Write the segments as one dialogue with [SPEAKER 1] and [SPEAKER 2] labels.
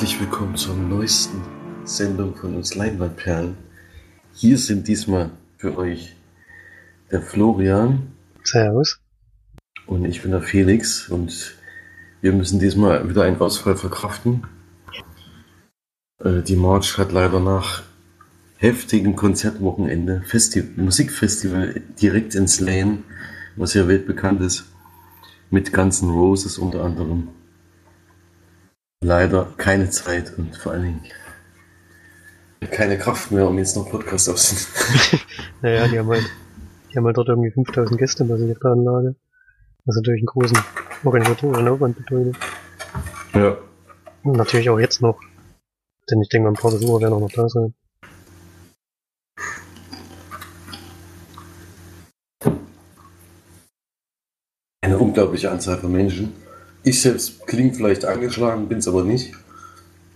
[SPEAKER 1] Herzlich willkommen zur neuesten Sendung von uns Leinwandperlen. Hier sind diesmal für euch der Florian
[SPEAKER 2] Servus.
[SPEAKER 1] und ich bin der Felix und wir müssen diesmal wieder einen Ausfall verkraften. Äh, Die March hat leider nach heftigem Konzertwochenende Festi Musikfestival direkt ins Lane, was ja weltbekannt ist, mit Guns N' Roses unter anderem. Leider keine Zeit und vor allen Dingen keine Kraft mehr, um jetzt noch Podcast aufzunehmen.
[SPEAKER 2] Naja, die haben halt, die haben halt dort irgendwie 5000 Gäste basiert auf der Anlage. Was natürlich einen großen organisatorischen Aufwand bedeutet.
[SPEAKER 1] Ja.
[SPEAKER 2] Und natürlich auch jetzt noch. Denn ich denke mal, ein paar Besucher werden auch noch da sein.
[SPEAKER 1] Eine unglaubliche Anzahl von Menschen. Ich selbst klinge vielleicht angeschlagen, bin es aber nicht.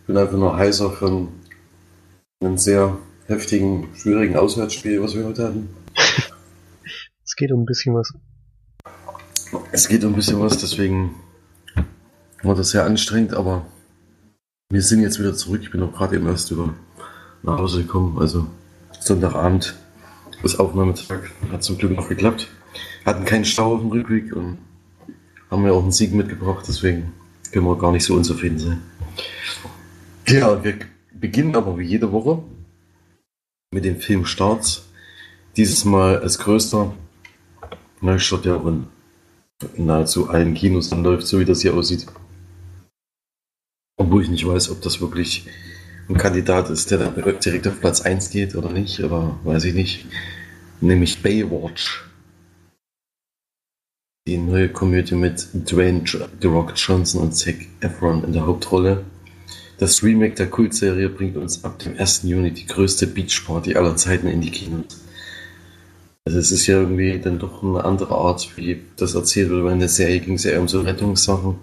[SPEAKER 1] Bin einfach nur heißer von einem sehr heftigen, schwierigen Auswärtsspiel, was wir heute hatten.
[SPEAKER 2] Es geht um ein bisschen was.
[SPEAKER 1] Es geht um ein bisschen was, deswegen war das sehr anstrengend, aber wir sind jetzt wieder zurück. Ich bin auch gerade eben erst wieder nach Hause gekommen, also Sonntagabend, das Aufnahmetag hat zum Glück noch geklappt. Hatten keinen Stau auf dem Rückweg und haben ja auch einen Sieg mitgebracht, deswegen können wir gar nicht so unzufrieden sein. Ja, wir beginnen aber wie jede Woche mit dem Film Starts. Dieses Mal als größter Neustart, der auch in nahezu allen Kinos dann läuft, so wie das hier aussieht. Obwohl ich nicht weiß, ob das wirklich ein Kandidat ist, der dann direkt auf Platz 1 geht oder nicht, aber weiß ich nicht. Nämlich Baywatch. Die neue Komödie mit Dwayne The Rock Johnson und Zac Efron in der Hauptrolle. Das Remake der Kultserie bringt uns ab dem 1. Juni die größte Beachparty aller Zeiten in die Kinos. Also es ist ja irgendwie dann doch eine andere Art, wie das erzählt wird, weil in der Serie ging es ja eher um so Rettungssachen.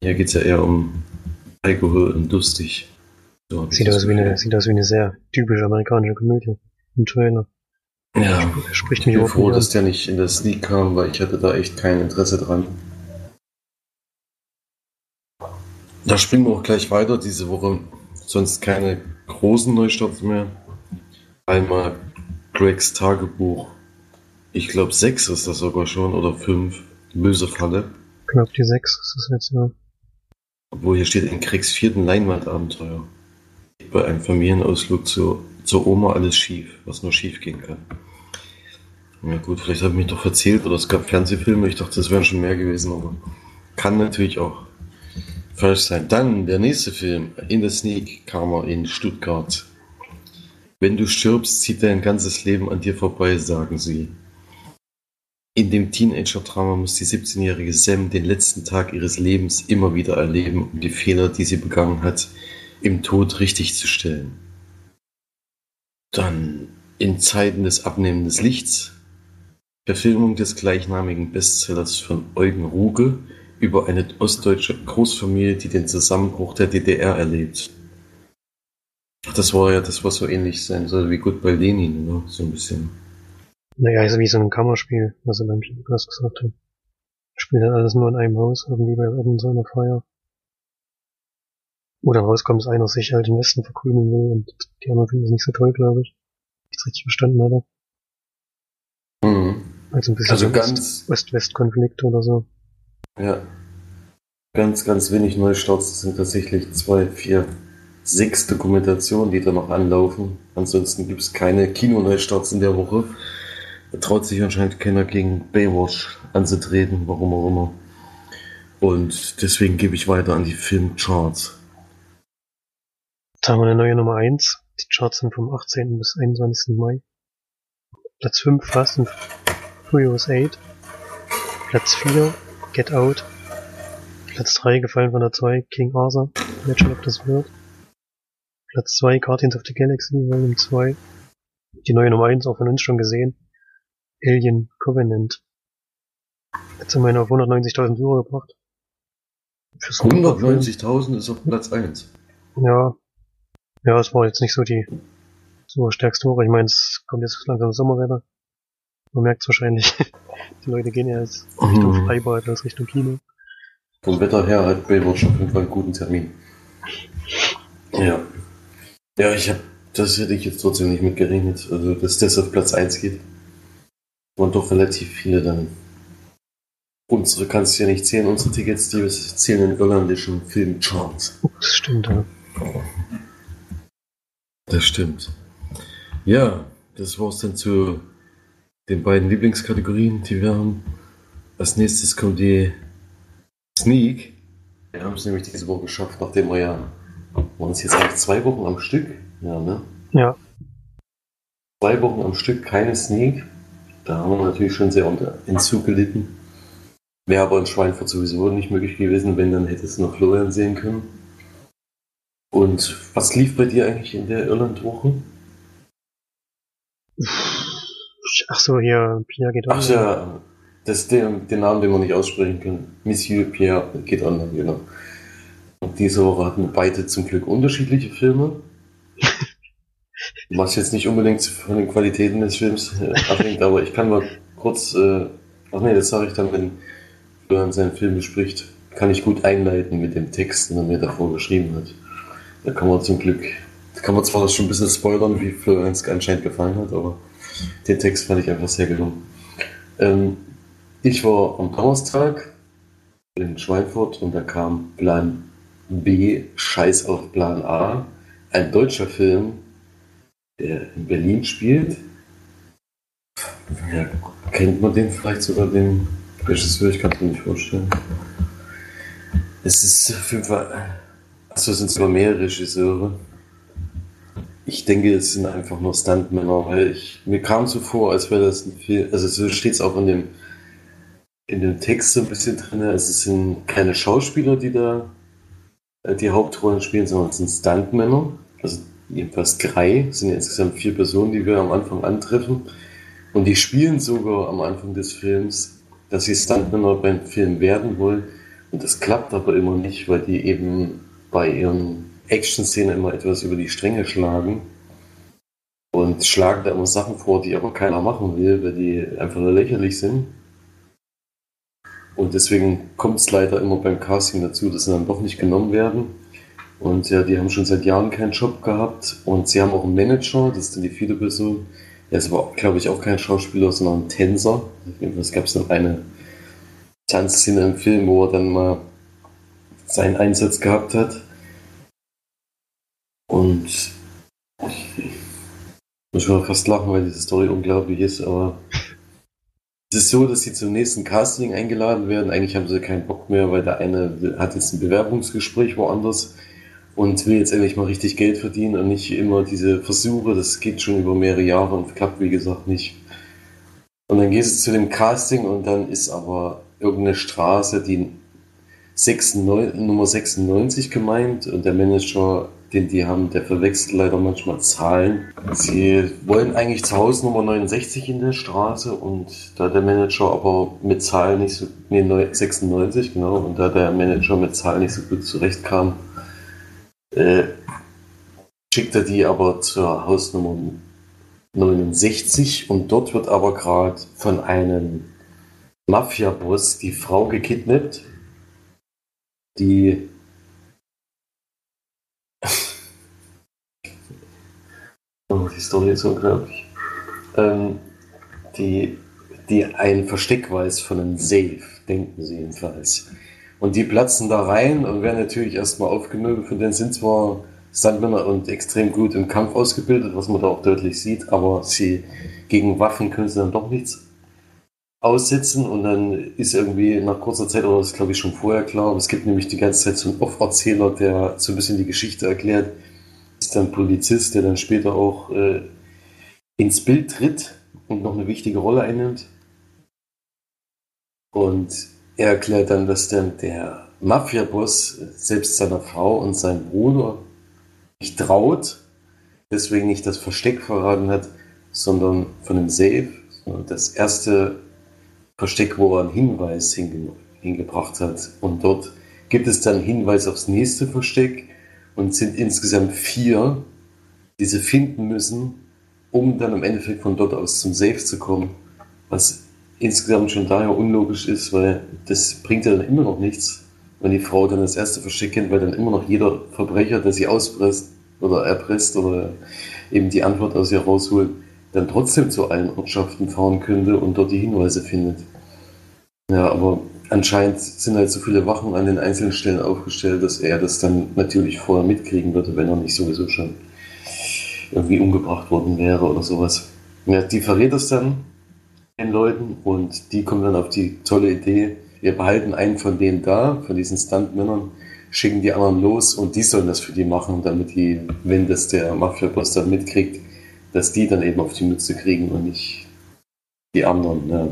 [SPEAKER 1] Hier geht es ja eher um Alkohol und lustig. So
[SPEAKER 2] Sieht aus, wie eine, sieht aus wie eine sehr typische amerikanische Komödie. Im Trailer.
[SPEAKER 1] Ja,
[SPEAKER 2] Spricht
[SPEAKER 1] ich
[SPEAKER 2] mich
[SPEAKER 1] bin froh,
[SPEAKER 2] an.
[SPEAKER 1] dass der nicht in der Sneak kam, weil ich hatte da echt kein Interesse dran. Da springen wir auch gleich weiter diese Woche. Sonst keine großen Neustarts mehr. Einmal Gregs Tagebuch. Ich glaube sechs ist das sogar schon oder fünf. Böse Falle.
[SPEAKER 2] Knapp die 6 ist das jetzt, ja.
[SPEAKER 1] Obwohl hier steht in Gregs vierten Leinwandabenteuer. Bei einem Familienausflug zu, zur Oma alles schief, was nur schief gehen kann. Ja gut, vielleicht habe ich mich doch verzählt oder es gab Fernsehfilme. Ich dachte, das wären schon mehr gewesen, aber kann natürlich auch falsch sein. Dann der nächste Film, In the Sneak, kam er in Stuttgart. Wenn du stirbst, zieht dein ganzes Leben an dir vorbei, sagen sie. In dem Teenager-Drama muss die 17-jährige Sam den letzten Tag ihres Lebens immer wieder erleben, um die Fehler, die sie begangen hat, im Tod richtig zu stellen. Dann in Zeiten des Abnehmenden Lichts, Verfilmung des gleichnamigen Bestsellers von Eugen Ruge über eine ostdeutsche Großfamilie, die den Zusammenbruch der DDR erlebt. Ach, das war ja das, was so ähnlich sein soll wie Goodbye Lenin, ne? so ein bisschen.
[SPEAKER 2] Naja, ist wie so ein Kammerspiel, was er beim Podcast gesagt hat. Spielt dann alles nur in einem Haus, irgendwie bei irgendeiner Feier. Wo dann rauskommt, dass einer sich halt den Westen verkrümeln will und die anderen finden es nicht so toll, glaube ich. Ich richtig verstanden hatte.
[SPEAKER 1] Mhm.
[SPEAKER 2] Also ein bisschen
[SPEAKER 1] Also
[SPEAKER 2] so
[SPEAKER 1] ganz-
[SPEAKER 2] Ost- Ost-West-Konflikt oder so.
[SPEAKER 1] Ja. Ganz, ganz wenig Neustarts. Das sind tatsächlich zwei, vier, sechs Dokumentationen, die da noch anlaufen. Ansonsten gibt es keine Kinoneustarts in der Woche. Da traut sich anscheinend keiner gegen Baywatch anzutreten, warum auch immer. Und deswegen gebe ich weiter an die Filmcharts.
[SPEAKER 2] Jetzt haben wir eine neue Nummer 1. Die Charts sind vom 18. bis 21. Mai. Platz 5 Fast and Furious 8. Platz 4 Get Out. Platz 3 Gefallen von der 2 King Arthur. Legend of the Sword. Platz 2 Guardians of the Galaxy Volume 2. Die neue Nummer 1 auch von uns schon gesehen. Alien Covenant. Jetzt haben wir ihn auf 190.000 Euro gebracht. Für so einen Film.
[SPEAKER 1] 190.000 ist auf Platz 1.
[SPEAKER 2] Ja. Ja, es war jetzt nicht so die so stärkste Woche. Ich meine, es kommt jetzt langsam Sommerwetter. Man merkt es wahrscheinlich. die Leute gehen ja jetzt Richtung
[SPEAKER 1] Mhm.
[SPEAKER 2] Freibad als Richtung Kino.
[SPEAKER 1] Vom Wetter her hat Baywatch auf jeden Fall einen guten Termin. Ja. Ja, ich habe, das hätte ich jetzt trotzdem nicht mitgerechnet. Also, dass das auf Platz 1 geht. Und doch relativ viele dann. Unsere kannst du ja nicht zählen, unsere Tickets, die zählen in irlandischen Filmcharts.
[SPEAKER 2] Das stimmt, ja.
[SPEAKER 1] Das stimmt. Ja, das war's dann zu den beiden Lieblingskategorien, die wir haben. Als nächstes kommt die Sneak. Wir haben es nämlich diese Woche geschafft, nachdem wir ja waren es jetzt eigentlich zwei Wochen am Stück. Ja, ne?
[SPEAKER 2] Ja.
[SPEAKER 1] Zwei Wochen am Stück keine Sneak. Da haben wir natürlich schon sehr unter Entzug gelitten. Wäre aber in Schweinfurt sowieso nicht möglich gewesen, wenn dann hätte es noch Florian sehen können. Und was lief bei dir eigentlich in der Irland-Woche?
[SPEAKER 2] Ach so, hier, Pierre geht
[SPEAKER 1] Ach ja, das ist der, der Name, den wir nicht aussprechen können. Monsieur Pierre geht online, genau. Und diese Woche hatten beide zum Glück unterschiedliche Filme. Was jetzt nicht unbedingt von den Qualitäten des Films äh, abhängt, aber ich kann mal kurz, äh, ach nee, das sage ich dann, wenn Florian seinen Film bespricht, kann ich gut einleiten mit dem Text, den er mir davor geschrieben hat. Da kann man zum Glück, da kann man zwar schon ein bisschen spoilern, wie Florian es anscheinend gefallen hat, aber den Text fand ich einfach sehr gelungen. Ähm, ich war am Donnerstag in Schweinfurt und da kam Plan B, Scheiß auf Plan A, ein deutscher Film, der in Berlin spielt. Ja, kennt man den vielleicht sogar, den Regisseur? Ich kann es mir nicht vorstellen. Es ist auf jeden Fall. Achso, es sind sogar mehrere Regisseure. Ich denke, es sind einfach nur Stuntmänner, weil ich, mir kam so vor, als wäre das ein Film, also so steht es auch in dem, in dem Text so ein bisschen drin, also es sind keine Schauspieler, die da äh, die Hauptrollen spielen, sondern es sind Stuntmänner. Also jedenfalls drei, es sind insgesamt vier Personen, die wir am Anfang antreffen. Und die spielen sogar am Anfang des Films, dass sie Stuntmänner beim Film werden wollen. Und das klappt aber immer nicht, weil die eben bei ihren Action-Szenen immer etwas über die Stränge schlagen. Und schlagen da immer Sachen vor, die aber keiner machen will, weil die einfach nur lächerlich sind. Und deswegen kommt es leider immer beim Casting dazu, dass sie dann doch nicht genommen werden. Und ja, die haben schon seit Jahren keinen Job gehabt. Und sie haben auch einen Manager, das ist dann die vierte Person. Er ist aber, glaube ich, auch kein Schauspieler, sondern ein Tänzer. Es gab dann eine Tanzszene im Film, wo er dann mal seinen Einsatz gehabt hat. Und ich muss schon fast lachen, weil diese Story unglaublich ist, aber es ist so, dass sie zum nächsten Casting eingeladen werden. Eigentlich haben sie keinen Bock mehr, weil der eine hat jetzt ein Bewerbungsgespräch woanders und will jetzt endlich mal richtig Geld verdienen und nicht immer diese Versuche. Das geht schon über mehrere Jahre und klappt, wie gesagt, nicht. Und dann geht es zu dem Casting und dann ist aber irgendeine Straße, die 96, Nummer 96 gemeint und der Manager den die haben, der verwechselt leider manchmal Zahlen. Sie wollen eigentlich zu Hause Nummer 69 in der Straße und da der Manager aber mit Zahlen nicht so, nee, 96, genau, und da der Manager mit Zahlen nicht so gut zurechtkam, äh, schickt er die aber zur Hausnummer 69 und dort wird aber gerade von einem Mafia-Boss die Frau gekidnappt, die Oh, die Story ist unglaublich. Ähm, die, die ein Versteck weiß von einem Safe, denken sie jedenfalls. Und die platzen da rein und werden natürlich erstmal aufgemöbelt. Von denen sind zwar Stuntmänner und extrem gut im Kampf ausgebildet, was man da auch deutlich sieht, aber sie gegen Waffen können sie dann doch nichts aussitzen und dann ist irgendwie nach kurzer Zeit, oder das glaube ich schon vorher klar, aber es gibt nämlich die ganze Zeit so einen Off-Erzähler, der so ein bisschen die Geschichte erklärt, ist dann Polizist, der dann später auch äh, ins Bild tritt und noch eine wichtige Rolle einnimmt. Und er erklärt dann, dass dann der Mafia-Boss selbst seiner Frau und seinem Bruder nicht traut, deswegen nicht das Versteck verraten hat, sondern von dem Safe. Das erste Versteck, wo er einen Hinweis hinge hingebracht hat. Und dort gibt es dann Hinweis aufs nächste Versteck und sind insgesamt vier, die sie finden müssen, um dann im Endeffekt von dort aus zum Safe zu kommen. Was insgesamt schon daher unlogisch ist, weil das bringt ja dann immer noch nichts, wenn die Frau dann das erste Versteck kennt, weil dann immer noch jeder Verbrecher, der sie auspresst oder erpresst oder eben die Antwort aus ihr rausholt, dann trotzdem zu allen Ortschaften fahren könnte und dort die Hinweise findet. Ja, aber anscheinend sind halt so viele Wachen an den einzelnen Stellen aufgestellt, dass er das dann natürlich vorher mitkriegen würde, wenn er nicht sowieso schon irgendwie umgebracht worden wäre oder sowas. Ja, die verrät es dann den Leuten und die kommen dann auf die tolle Idee, wir behalten einen von denen da, von diesen Stuntmännern, schicken die anderen los und die sollen das für die machen, damit die, wenn das der Mafia-Boss dann mitkriegt, dass die dann eben auf die Mütze kriegen und nicht die anderen. Ja.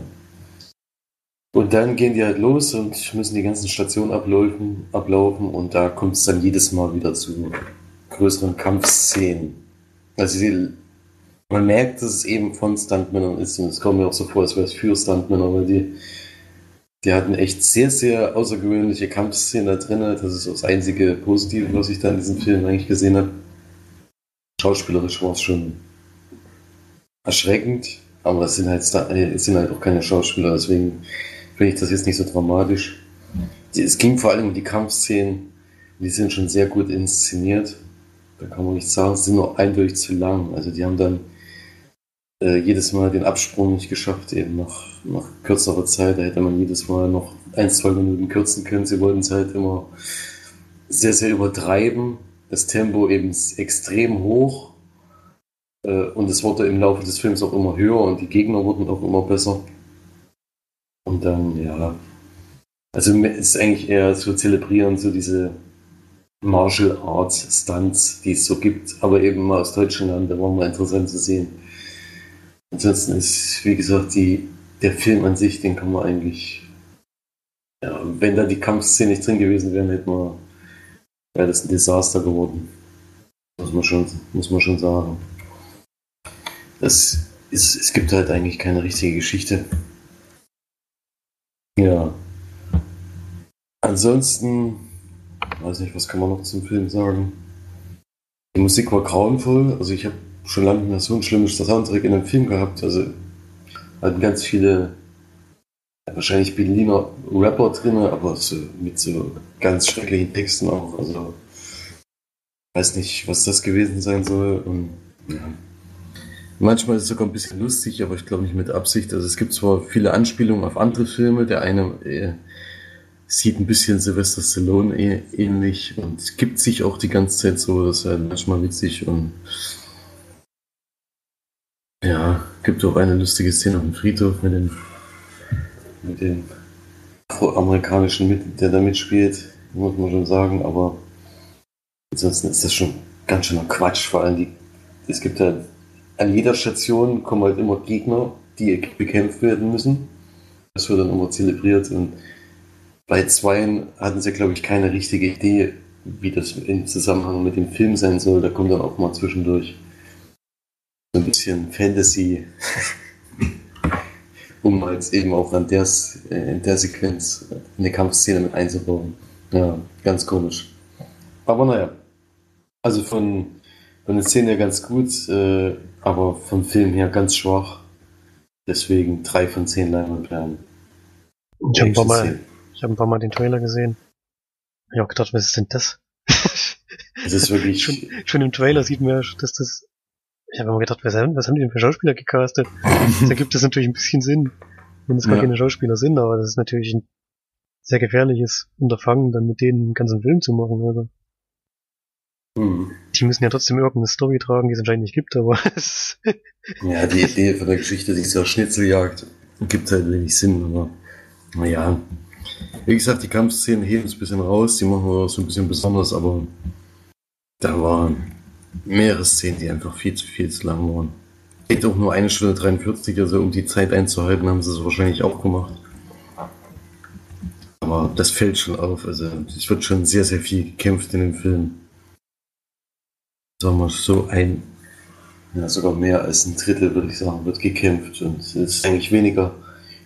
[SPEAKER 1] Und dann gehen die halt los und müssen die ganzen Stationen ablaufen, ablaufen und da kommt es dann jedes Mal wieder zu größeren Kampfszenen. Also sie, man merkt, dass es eben von Stuntmännern ist und es kommt mir auch so vor, als wäre es für Stuntmänner, weil die, die hatten echt sehr, sehr außergewöhnliche Kampfszenen da drin. Das ist das einzige Positive, was ich da in diesem Film eigentlich gesehen habe. Schauspielerisch war es schon erschreckend, aber es sind halt, es sind halt auch keine Schauspieler, deswegen finde ich das jetzt nicht so dramatisch. Es ging vor allem um die Kampfszenen, die sind schon sehr gut inszeniert. Da kann man nicht sagen, sie sind nur eindeutig zu lang. Also die haben dann äh, jedes Mal den Absprung nicht geschafft, eben nach, nach kürzerer Zeit. Da hätte man jedes Mal noch ein, zwei Minuten kürzen können. Sie wollten es halt immer sehr, sehr übertreiben. Das Tempo eben extrem hoch. Äh, und es wurde im Laufe des Films auch immer höher und die Gegner wurden auch immer besser. Und dann, ja. Also es ist eigentlich eher so zelebrieren, so diese Martial Arts Stunts, die es so gibt, aber eben mal aus Deutschland, da war mal interessant zu sehen. Ansonsten ist, wie gesagt, die, der Film an sich, den kann man eigentlich, ja, wenn da die Kampfszenen nicht drin gewesen wären, hätte man, wäre das ein Desaster geworden. Muss man schon, muss man schon sagen. Das ist, es gibt halt eigentlich keine richtige Geschichte. Ja. Ansonsten, weiß nicht, was kann man noch zum Film sagen? Die Musik war grauenvoll. Also ich habe schon lange nicht mehr so ein schlimmes Soundtrack in einem Film gehabt. Also hatten ganz viele, wahrscheinlich Berliner Rapper drin, aber so, mit so ganz schrecklichen Texten auch. Also weiß nicht, was das gewesen sein soll. Und ja. Manchmal ist es sogar ein bisschen lustig, aber ich glaube nicht mit Absicht. Also es gibt zwar viele Anspielungen auf andere Filme. Der eine äh, sieht ein bisschen Sylvester Stallone äh, ähnlich und gibt sich auch die ganze Zeit so. Das ist halt manchmal witzig und ja, gibt auch eine lustige Szene auf dem Friedhof mit dem, mit dem afroamerikanischen mit, der da mitspielt, muss man schon sagen. Aber ansonsten ist das schon ganz schöner Quatsch. Vor allem die, es gibt ja an jeder Station kommen halt immer Gegner, die bekämpft werden müssen. Das wird dann immer zelebriert und bei zweien hatten sie, glaube ich, keine richtige Idee, wie das im Zusammenhang mit dem Film sein soll. Da kommt dann auch mal zwischendurch so ein bisschen Fantasy, um halt eben auch an der, äh, in der Sequenz eine Kampfszene mit einzubauen. Ja, ganz komisch. Aber naja, also von, von der Szene ganz gut, äh, aber vom Film her ganz schwach. Deswegen drei von zehn Leinwandperlen.
[SPEAKER 2] Ich habe ein, paar Mal, ich hab ein paar Mal den Trailer gesehen. Ich habe gedacht, was ist denn das?
[SPEAKER 1] Es ist wirklich.
[SPEAKER 2] schon, schon im Trailer sieht man ja, dass das. Ich habe immer gedacht, was haben, was haben die denn für Schauspieler gecastet? da gibt es natürlich ein bisschen Sinn, wenn es gar ja. keine Schauspieler sind, aber das ist natürlich ein sehr gefährliches Unterfangen, dann mit denen einen ganzen Film zu machen. Also. Mhm. Die müssen ja trotzdem irgendeine Story tragen, die es anscheinend nicht gibt, aber es.
[SPEAKER 1] ja, die Idee von der Geschichte, die ist ja Schnitzeljagd, gibt halt wenig Sinn, aber naja. Wie gesagt, die Kampfszenen heben es ein bisschen raus, die machen wir so ein bisschen besonders, aber da waren mehrere Szenen, die einfach viel zu viel zu lang waren. Geht auch nur eine Stunde 43, also um die Zeit einzuhalten, haben sie es wahrscheinlich auch gemacht. Aber das fällt schon auf, also es wird schon sehr, sehr viel gekämpft in dem Film sagen wir so ein, ja, sogar mehr als ein Drittel, würde ich sagen, wird gekämpft. Und es ist eigentlich weniger,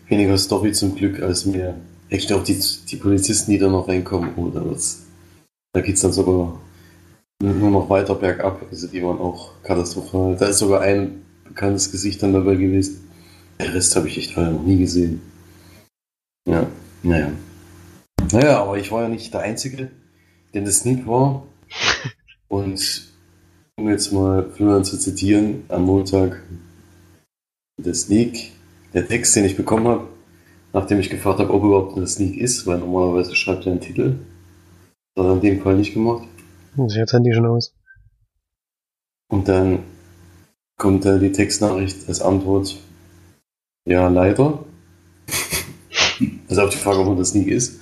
[SPEAKER 1] weniger Story zum Glück als mehr echt auch die, die Polizisten, die da noch reinkommen. Oder was. Da geht es dann sogar nur noch weiter bergab. Also die waren auch katastrophal. Da ist sogar ein bekanntes Gesicht dann dabei gewesen. Der Rest habe ich echt alle noch nie gesehen. Ja, naja. Naja, aber ich war ja nicht der Einzige, der das Sneak war. Und um jetzt mal Florian zu zitieren, am Montag der Sneak, der Text, den ich bekommen habe, nachdem ich gefragt habe, ob überhaupt eine Sneak ist, weil normalerweise schreibt er einen Titel. Das hat er in dem Fall nicht gemacht.
[SPEAKER 2] Sieht jetzt Handy schon aus.
[SPEAKER 1] Und dann kommt da die Textnachricht als Antwort, ja, leider. also auf die Frage, ob man das Sneak ist.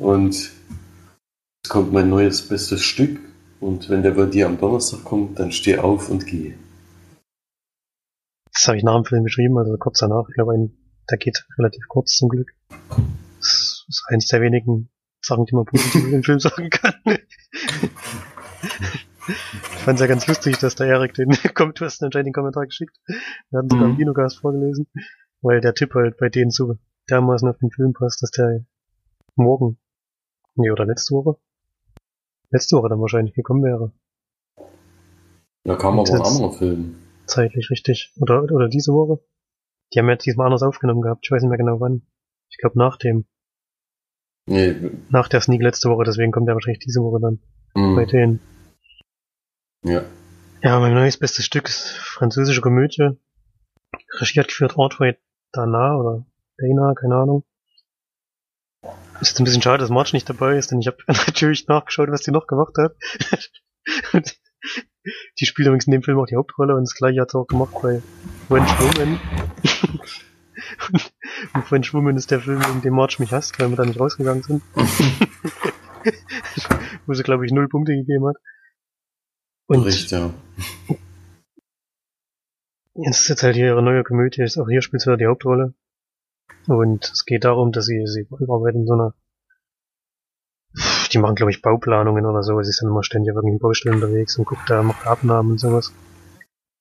[SPEAKER 1] Und es kommt mein neues bestes Stück. Und wenn der bei dir am Donnerstag kommt, dann steh auf und geh.
[SPEAKER 2] Das habe ich nach dem Film geschrieben, also kurz danach. Ich glaube, ein, der geht relativ kurz zum Glück. Das ist eins der wenigen Sachen, die man positiv über den Film sagen kann. ich fand es ja ganz lustig, dass der Erik den kommt, du hast anscheinend den Kommentar geschickt. Wir hatten sogar im
[SPEAKER 1] Mhm.
[SPEAKER 2] Kinogast vorgelesen, weil der Tipp halt bei denen so dermaßen auf den Film passt, dass der morgen, nee, oder letzte Woche, letzte Woche dann wahrscheinlich gekommen wäre.
[SPEAKER 1] Da kam aber ein anderer Film.
[SPEAKER 2] Zeitlich richtig. Oder, oder diese Woche. Die haben ja diesmal anders aufgenommen gehabt. Ich weiß nicht mehr genau wann. Ich glaube nach dem,
[SPEAKER 1] Nee,
[SPEAKER 2] nach der Sneak letzte Woche, deswegen kommt der wahrscheinlich diese Woche dann
[SPEAKER 1] mm,
[SPEAKER 2] bei denen.
[SPEAKER 1] ja.
[SPEAKER 2] Ja, mein neues bestes Stück ist französische Komödie. Regie hat geführt Audrey Dana oder Dana, keine Ahnung. Ist jetzt ein bisschen schade, dass Marge nicht dabei ist, denn ich habe natürlich nachgeschaut, was die noch gemacht hat. Die spielt übrigens in dem Film auch die Hauptrolle und das gleiche hat sie auch gemacht bei French Woman. und, French Woman ist der Film, in dem Marge mich hasst, weil wir da nicht rausgegangen sind. Wo sie, glaube ich, null Punkte gegeben hat. Und
[SPEAKER 1] Recht, ja.
[SPEAKER 2] Jetzt ist jetzt halt hier ihre neue Komödie, ist auch hier spielt sie die Hauptrolle. Und es geht darum, dass sie, sie arbeitet in so einer, die machen glaube ich Bauplanungen oder so, sie dann immer ständig auf irgendeinen Baustellen unterwegs und guckt da, macht Abnahmen und sowas.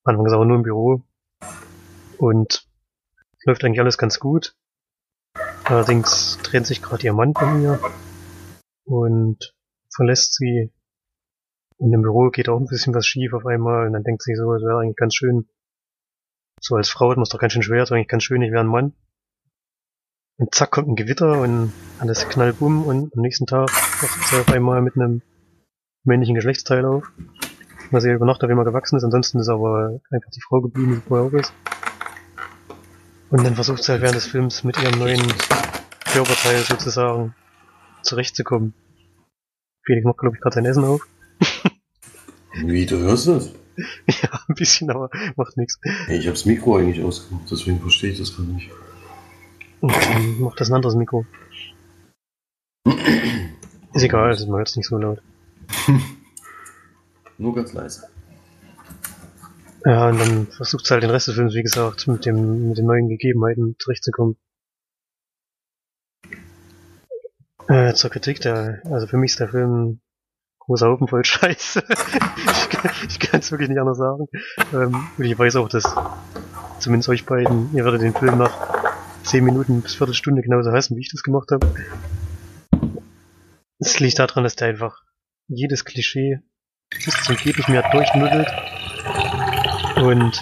[SPEAKER 2] Anfangs aber nur im Büro. Und es läuft eigentlich alles ganz gut. Allerdings trennt sich gerade ihr Mann von ihr und verlässt sie. Und im Büro geht auch ein bisschen was schief auf einmal und dann denkt sie so, es wäre eigentlich ganz schön, so als Frau hat man es doch ganz schön schwer, ist eigentlich ganz schön, ich wäre ein Mann. Und zack kommt ein Gewitter und alles knallbumm und am nächsten Tag wacht sie auf einmal mit einem männlichen Geschlechtsteil auf. Was ihr über Nacht auf einmal gewachsen ist, ansonsten ist aber einfach die Frau geblieben, die vorher auch ist. Und dann versucht sie halt während des Films mit ihrem neuen Körperteil sozusagen zurechtzukommen. Felix macht, glaube ich, gerade sein Essen auf.
[SPEAKER 1] Wie, du hörst das?
[SPEAKER 2] ja, ein bisschen, aber macht nichts.
[SPEAKER 1] Ich habe das Mikro eigentlich ausgemacht, deswegen verstehe ich das gar nicht.
[SPEAKER 2] Macht das ein anderes Mikro. Ist egal, also man hört es nicht so laut.
[SPEAKER 1] Nur ganz leise.
[SPEAKER 2] Ja, und dann versucht halt den Rest des Films, wie gesagt, mit dem, mit den neuen Gegebenheiten zurechtzukommen. Äh, zur Kritik, der, also für mich ist der Film großer Haufen voll Scheiße. ich kann ich kann es wirklich nicht anders sagen. Ähm, und ich weiß auch, dass zumindest euch beiden, ihr werdet den Film nach 10 Minuten bis Viertelstunde genauso hassen, wie ich das gemacht habe. Es liegt daran, dass der einfach jedes Klischee bis zum geht nicht mehr durchnuddelt. Und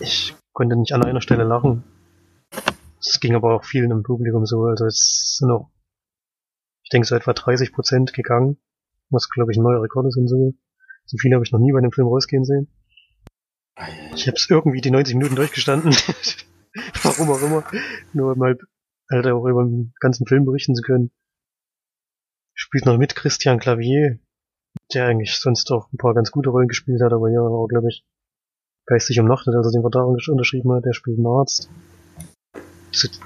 [SPEAKER 2] ich konnte nicht an einer Stelle lachen. Es ging aber auch vielen im Publikum so. Also es sind noch, ich denke, so etwa 30 Prozent gegangen. Was, glaube ich, neue Rekorde sind so. So viele habe ich noch nie bei dem Film rausgehen sehen. Ich habe es irgendwie die 90 Minuten durchgestanden. Warum auch immer. Nur um halt, halt auch über den ganzen Film berichten zu können. Spielt noch mit Christian Clavier, der eigentlich sonst auch ein paar ganz gute Rollen gespielt hat, aber ja, auch glaube ich geistig umnachtet, als er den Vertrag unterschrieben hat, der spielt einen Arzt.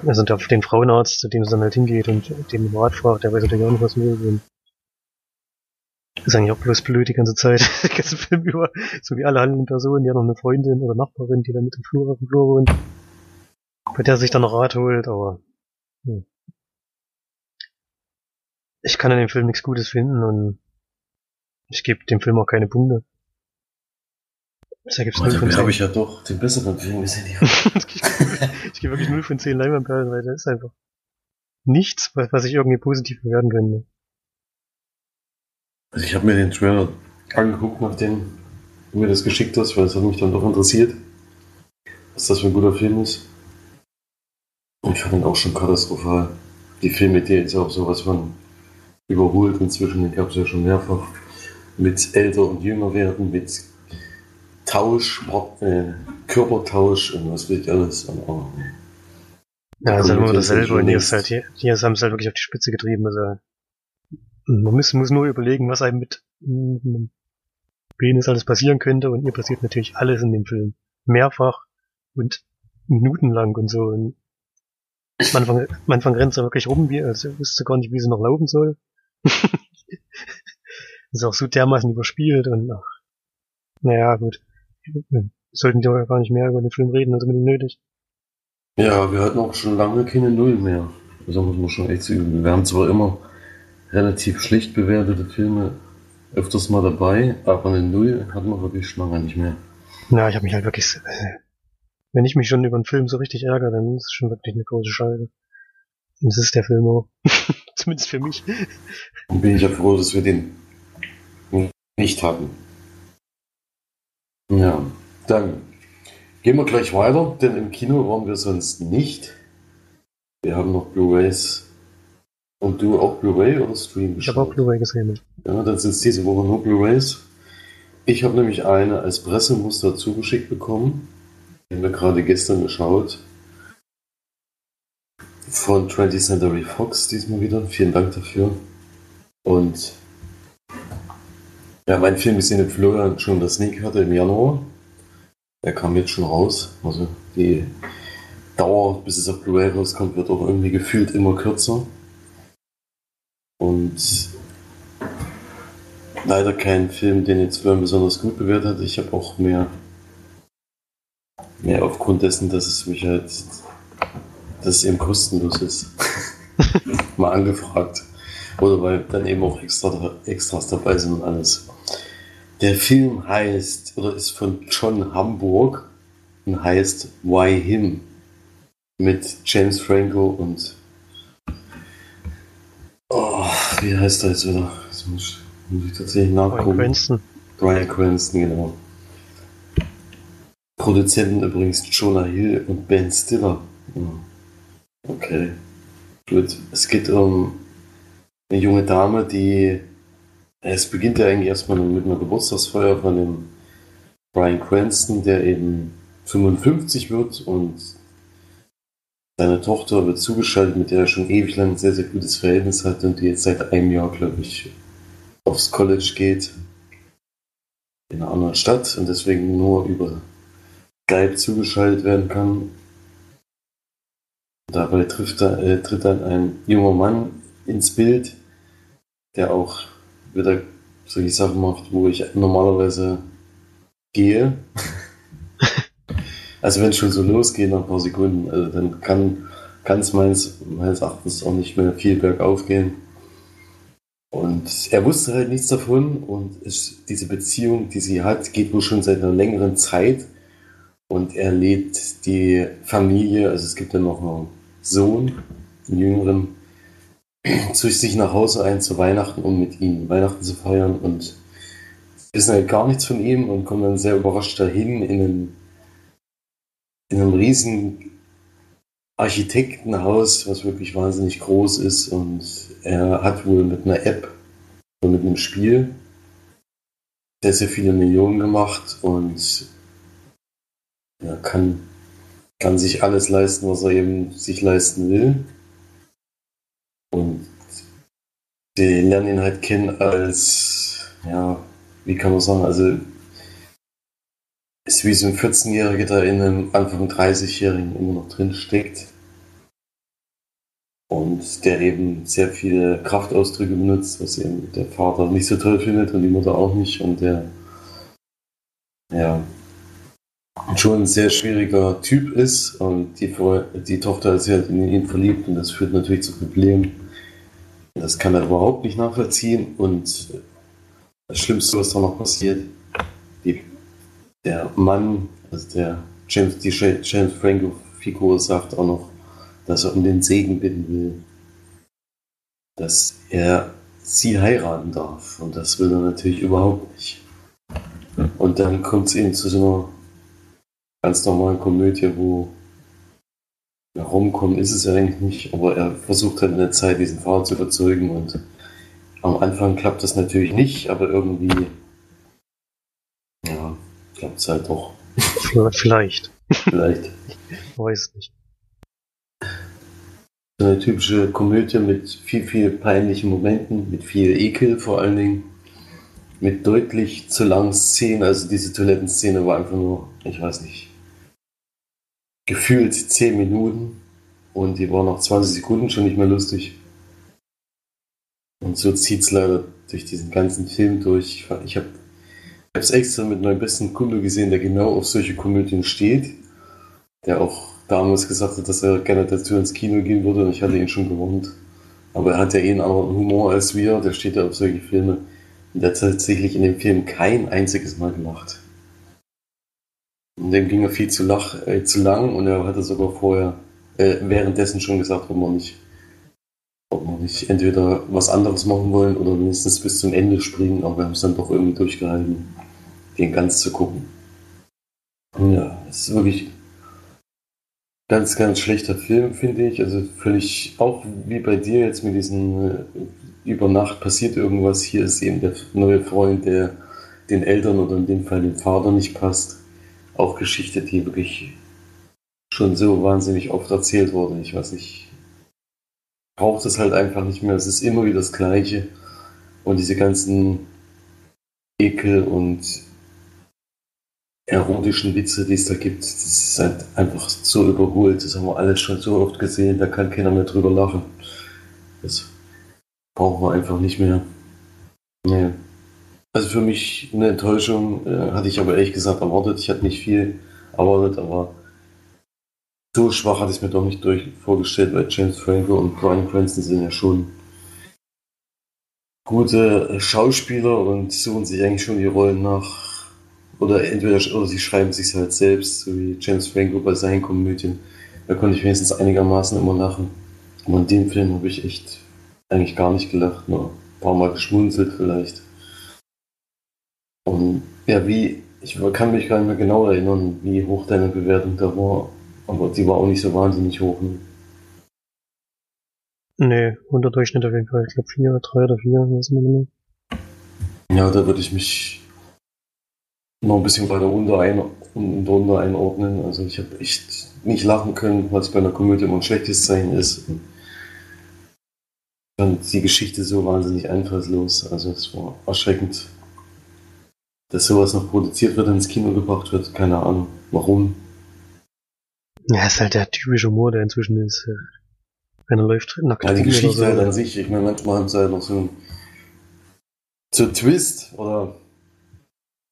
[SPEAKER 2] Also den Frauenarzt, zu dem es dann halt hingeht und den um Rat fragt, der weiß natürlich auch nicht, was will. Und ist eigentlich auch bloß blöd die ganze Zeit, den ganzen Film über, so wie alle handelnden Personen, die hat noch eine Freundin oder Nachbarin, die dann mit dem Flur auf dem Flur wohnt, bei der sich dann noch Rat holt, aber hm. ich kann an dem Film nichts Gutes finden und ich gebe dem Film auch keine Punkte. Da gibt's
[SPEAKER 1] Oh,
[SPEAKER 2] 0 von
[SPEAKER 1] da
[SPEAKER 2] 10.
[SPEAKER 1] habe ich ja doch den besseren Film gesehen. Ja.
[SPEAKER 2] ich gebe wirklich 0 von 10 Leinwandperlen, weil da ist einfach nichts, was, was ich irgendwie positiv bewerten könnte.
[SPEAKER 1] Also ich habe mir den Trailer angeguckt, nachdem du mir das geschickt hast, weil es hat mich dann doch interessiert, was das für ein guter Film ist. Und ich fand ihn auch schon katastrophal. die Filme, die jetzt auch sowas von überholt inzwischen, den gab es ja schon mehrfach, mit älter und jünger werden, mit Tausch, äh, Körpertausch und was will ich alles. Aber,
[SPEAKER 2] ja, also immer dasselbe und hier, ist halt, hier, hier haben es halt wirklich auf die Spitze getrieben. Also, man muss, muss nur überlegen, was einem mit einem Penis alles passieren könnte und ihr passiert natürlich alles in dem Film. Mehrfach und minutenlang und so. Und am Anfang, am Anfang rennt sie wirklich rum, wie, also wusste gar nicht, wie sie noch laufen soll. ist auch so dermaßen überspielt und ach, naja, gut. Wir sollten ja gar nicht mehr über den Film reden, also mit nötig.
[SPEAKER 1] Ja, wir hatten auch schon lange keine Null mehr. Also muss man schon echt sagen. Wir haben zwar immer relativ schlecht bewertete Filme öfters mal dabei, aber eine Null hatten wir wirklich schon lange nicht mehr.
[SPEAKER 2] Na, ich habe mich halt wirklich, äh, wenn ich mich schon über einen Film so richtig ärgere, dann ist es schon wirklich eine große Scheibe. Und das ist der Film auch. Zumindest für mich.
[SPEAKER 1] Und bin ich ja froh, dass wir den nicht hatten. Ja, dann gehen wir gleich weiter, denn im Kino waren wir sonst nicht. Wir haben noch Blu-rays. Und du auch Blu-ray oder Stream?
[SPEAKER 2] Ich habe auch Blu-ray gesehen.
[SPEAKER 1] Ja, dann sind es diese Woche nur Blu-rays. Ich habe nämlich eine als Pressemuster zugeschickt bekommen. Den wir gerade gestern geschaut. Von 20th Century Fox diesmal wieder. Vielen Dank dafür. Und ja, mein Film ist in Florian schon das Sneak hatte im Januar. Der kam jetzt schon raus. Also die Dauer, bis es auf Blu-ray rauskommt, wird auch irgendwie gefühlt immer kürzer. Und leider kein Film, den jetzt Florian besonders gut bewertet hat. Ich habe auch mehr, mehr aufgrund dessen, dass es mich halt, dass es eben kostenlos ist, mal angefragt. Oder weil dann eben auch extra, Extras dabei sind und alles. Der Film heißt, oder ist von John Hamburg und heißt Why Him? Mit James Franco und. Oh, wie heißt er jetzt wieder? Das muss, muss ich tatsächlich nachgucken. Brian Cranston. Brian Cranston, genau. Produzenten übrigens Jonah Hill und Ben Stiller. Okay. Gut. Es geht um eine junge Dame, die es beginnt ja eigentlich erstmal mit einer Geburtstagsfeier von dem Brian Cranston, der eben 55 wird und seine Tochter wird zugeschaltet, mit der er schon ewig lang ein sehr, sehr gutes Verhältnis hat und die jetzt seit einem Jahr, glaube ich, aufs College geht. In einer anderen Stadt und deswegen nur über Skype zugeschaltet werden kann. Dabei trifft er, äh, tritt dann ein junger Mann ins Bild, der auch wieder solche Sachen macht, wo ich normalerweise gehe. also wenn es schon so losgeht nach ein paar Sekunden, also dann kann es meines, meines Erachtens auch nicht mehr viel bergauf gehen. Und er wusste halt nichts davon und es, diese Beziehung, die sie hat, geht wohl schon seit einer längeren Zeit. Und er lädt die Familie, also es gibt ja noch einen Sohn, einen jüngeren, zu sich nach Hause ein zu Weihnachten, um mit ihm Weihnachten zu feiern. Und wissen halt gar nichts von ihm und kommen dann sehr überrascht dahin in einem, in einem riesen Architektenhaus, was wirklich wahnsinnig groß ist. Und er hat wohl mit einer App oder mit einem Spiel sehr, sehr viele Millionen gemacht. Und er kann, kann sich alles leisten, was er eben sich leisten will. Und die lernen ihn halt kennen als, ja, wie kann man sagen, also ist wie so ein 14-Jähriger, der in einem Anfang 30-Jährigen immer noch drin steckt. Und der eben sehr viele Kraftausdrücke benutzt, was eben der Vater nicht so toll findet und die Mutter auch nicht. Und der, ja, schon ein sehr schwieriger Typ ist und die, die Tochter ist halt in ihn verliebt und das führt natürlich zu Problemen das kann er überhaupt nicht nachvollziehen. Und das Schlimmste, was da noch passiert, die, der Mann, also der James, die James Franco-Figur sagt auch noch, dass er um den Segen bitten will, dass er sie heiraten darf. Und das will er natürlich überhaupt nicht. Und dann kommt es eben zu so einer ganz normalen Komödie, wo Rumkommen ist es ja eigentlich nicht, aber er versucht halt in der Zeit, diesen Fahrer zu überzeugen und am Anfang klappt das natürlich nicht, aber irgendwie, ja, klappt es halt doch.
[SPEAKER 2] Vielleicht.
[SPEAKER 1] Vielleicht.
[SPEAKER 2] Ich weiß nicht.
[SPEAKER 1] So eine typische Komödie mit viel, viel peinlichen Momenten, mit viel Ekel vor allen Dingen, mit deutlich zu langen Szenen. Also diese Toilettenszene war einfach nur, ich weiß nicht, gefühlt 10 Minuten und die war nach 20 Sekunden schon nicht mehr lustig. Und so zieht es leider durch diesen ganzen Film durch. Ich, ich habe es extra mit meinem besten Kumpel gesehen, der genau auf solche Komödien steht, der auch damals gesagt hat, dass er gerne dazu ins Kino gehen würde und ich hatte ihn schon gewohnt. Aber er hat ja eh einen anderen Humor als wir, der steht ja auf solche Filme. Und der hat tatsächlich in dem Film kein einziges Mal gemacht. Dem ging er viel zu, lach, äh, zu lang und er hatte sogar vorher, äh, währenddessen schon gesagt, ob wir nicht, ob wir nicht entweder was anderes machen wollen oder wenigstens bis zum Ende springen, aber wir haben es dann doch irgendwie durchgehalten, den ganz zu gucken. Ja, es ist wirklich Ganz, ganz schlechter Film, finde ich. Also völlig, auch wie bei dir jetzt mit diesem äh, über Nacht passiert irgendwas. Hier ist eben der neue Freund, der den Eltern oder in dem Fall dem Vater nicht passt. Auch Geschichte, die wirklich schon so wahnsinnig oft erzählt wurde. Ich weiß nicht, braucht es halt einfach nicht mehr. Es ist immer wieder das Gleiche. Und diese ganzen Ekel und erotischen Witze, die es da gibt, das ist halt einfach so überholt. Das haben wir alles schon so oft gesehen, da kann keiner mehr drüber lachen. Das brauchen wir einfach nicht mehr. Nee. Also für mich eine Enttäuschung, äh, hatte ich aber ehrlich gesagt erwartet. Ich hatte nicht viel erwartet, aber so schwach hatte ich es mir doch nicht durch vorgestellt, weil James Franco und Brian Cranston sind ja schon gute Schauspieler und suchen sich eigentlich schon die Rollen nach oder entweder oder sie schreiben sich halt selbst, so wie James Franco bei seinen Komödien. Da konnte ich wenigstens einigermaßen immer lachen. Aber in dem Film habe ich echt eigentlich gar nicht gelacht, nur ein paar Mal geschmunzelt vielleicht. Und ja, wie, ich kann mich gar nicht mehr genau erinnern, wie hoch deine Bewertung da war, aber die war auch nicht so wahnsinnig hoch. Ne?
[SPEAKER 2] Nee, unter Durchschnitt auf jeden Fall. Ich glaube 4, 3 oder 4, weiß nicht
[SPEAKER 1] genau. Ja, da würde ich mich noch ein bisschen weiter runter, ein, drunter einordnen. Also ich habe echt nicht lachen können, was bei einer Komödie immer ein schlechtes Zeichen ist. Und dann die Geschichte so wahnsinnig einfallslos. Also es war erschreckend, dass sowas noch produziert wird und ins Kino gebracht wird. Keine Ahnung, warum.
[SPEAKER 2] Ja, ist halt der typische Humor, der inzwischen ist. Wenn er läuft
[SPEAKER 1] nackt. Ja, die Geschichte so. halt an sich. Ich meine, manchmal haben sie halt noch so einen, so einen Twist oder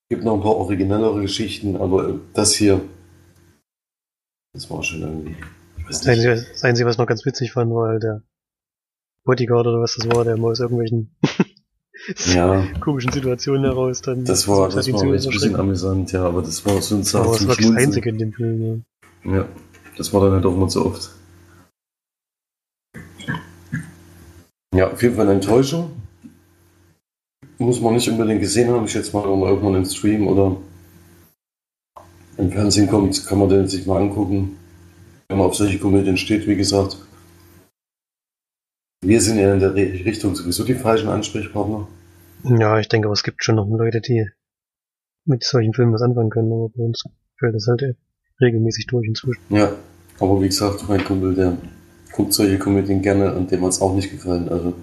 [SPEAKER 1] gibt noch ein paar originellere Geschichten, aber das hier, das war schon irgendwie.
[SPEAKER 2] Das Einzige, das Einzige, was noch ganz witzig fand, war halt der Bodyguard oder was das war, der mal aus irgendwelchen
[SPEAKER 1] ja.
[SPEAKER 2] komischen Situationen heraus dann.
[SPEAKER 1] Das war, das war ein bisschen amüsant, ja, aber das war so ein.
[SPEAKER 2] Aber das war das Einzige in dem Film,
[SPEAKER 1] ja. Ja, das war dann halt auch immer so oft. Ja, auf jeden Fall eine Enttäuschung muss man nicht unbedingt gesehen haben. Ich schätze mal, wenn man irgendwann im Stream oder im Fernsehen kommt, kann man den sich mal angucken. Wenn man auf solche Komödien steht, wie gesagt. Wir sind ja in der Richtung sowieso die falschen Ansprechpartner.
[SPEAKER 2] Ja, ich denke, aber es gibt schon noch Leute, die mit solchen Filmen was anfangen können, aber bei uns fällt das halt regelmäßig durch inzwischen.
[SPEAKER 1] Ja, aber wie gesagt, mein Kumpel, der guckt solche Komödien gerne und dem hat es auch nicht gefallen. Also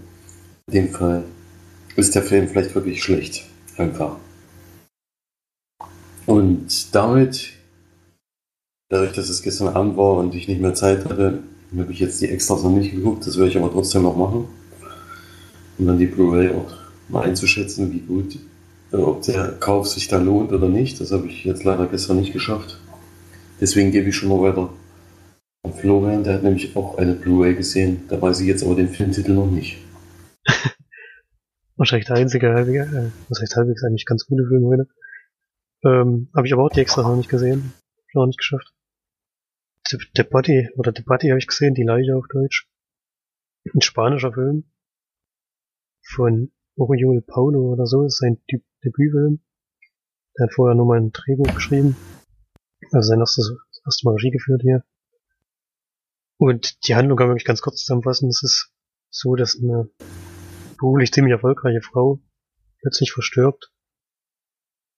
[SPEAKER 1] in dem Fall ist der Film vielleicht wirklich schlecht. Einfach. Und damit, dadurch, dass es gestern Abend war und ich nicht mehr Zeit hatte, habe ich jetzt die Extras noch nicht geguckt. Das werde ich aber trotzdem noch machen. Um dann die Blu-ray auch mal einzuschätzen, wie gut, äh, ob der Kauf sich da lohnt oder nicht. Das habe ich jetzt leider gestern nicht geschafft. Deswegen gebe ich schon mal weiter an Florian. Der hat nämlich auch eine Blu-ray gesehen. Da weiß ich jetzt aber den Filmtitel noch nicht.
[SPEAKER 2] Wahrscheinlich der einzige äh, was heißt halbwegs eigentlich ganz gute Film heute. Ähm, habe ich aber auch die extra noch nicht gesehen. Noch nicht geschafft. The, Body, oder The Body habe ich gesehen, die Leiche auf Deutsch. Ein spanischer Film. Von Oriol Paulo oder so, ist sein Deb Debütfilm. Der hat vorher nur mal ein Drehbuch geschrieben. Also sein erstes, das erste Mal Regie geführt hier. Und die Handlung kann man wirklich ganz kurz zusammenfassen. Es ist so, dass eine beruflich ziemlich erfolgreiche Frau plötzlich verstirbt.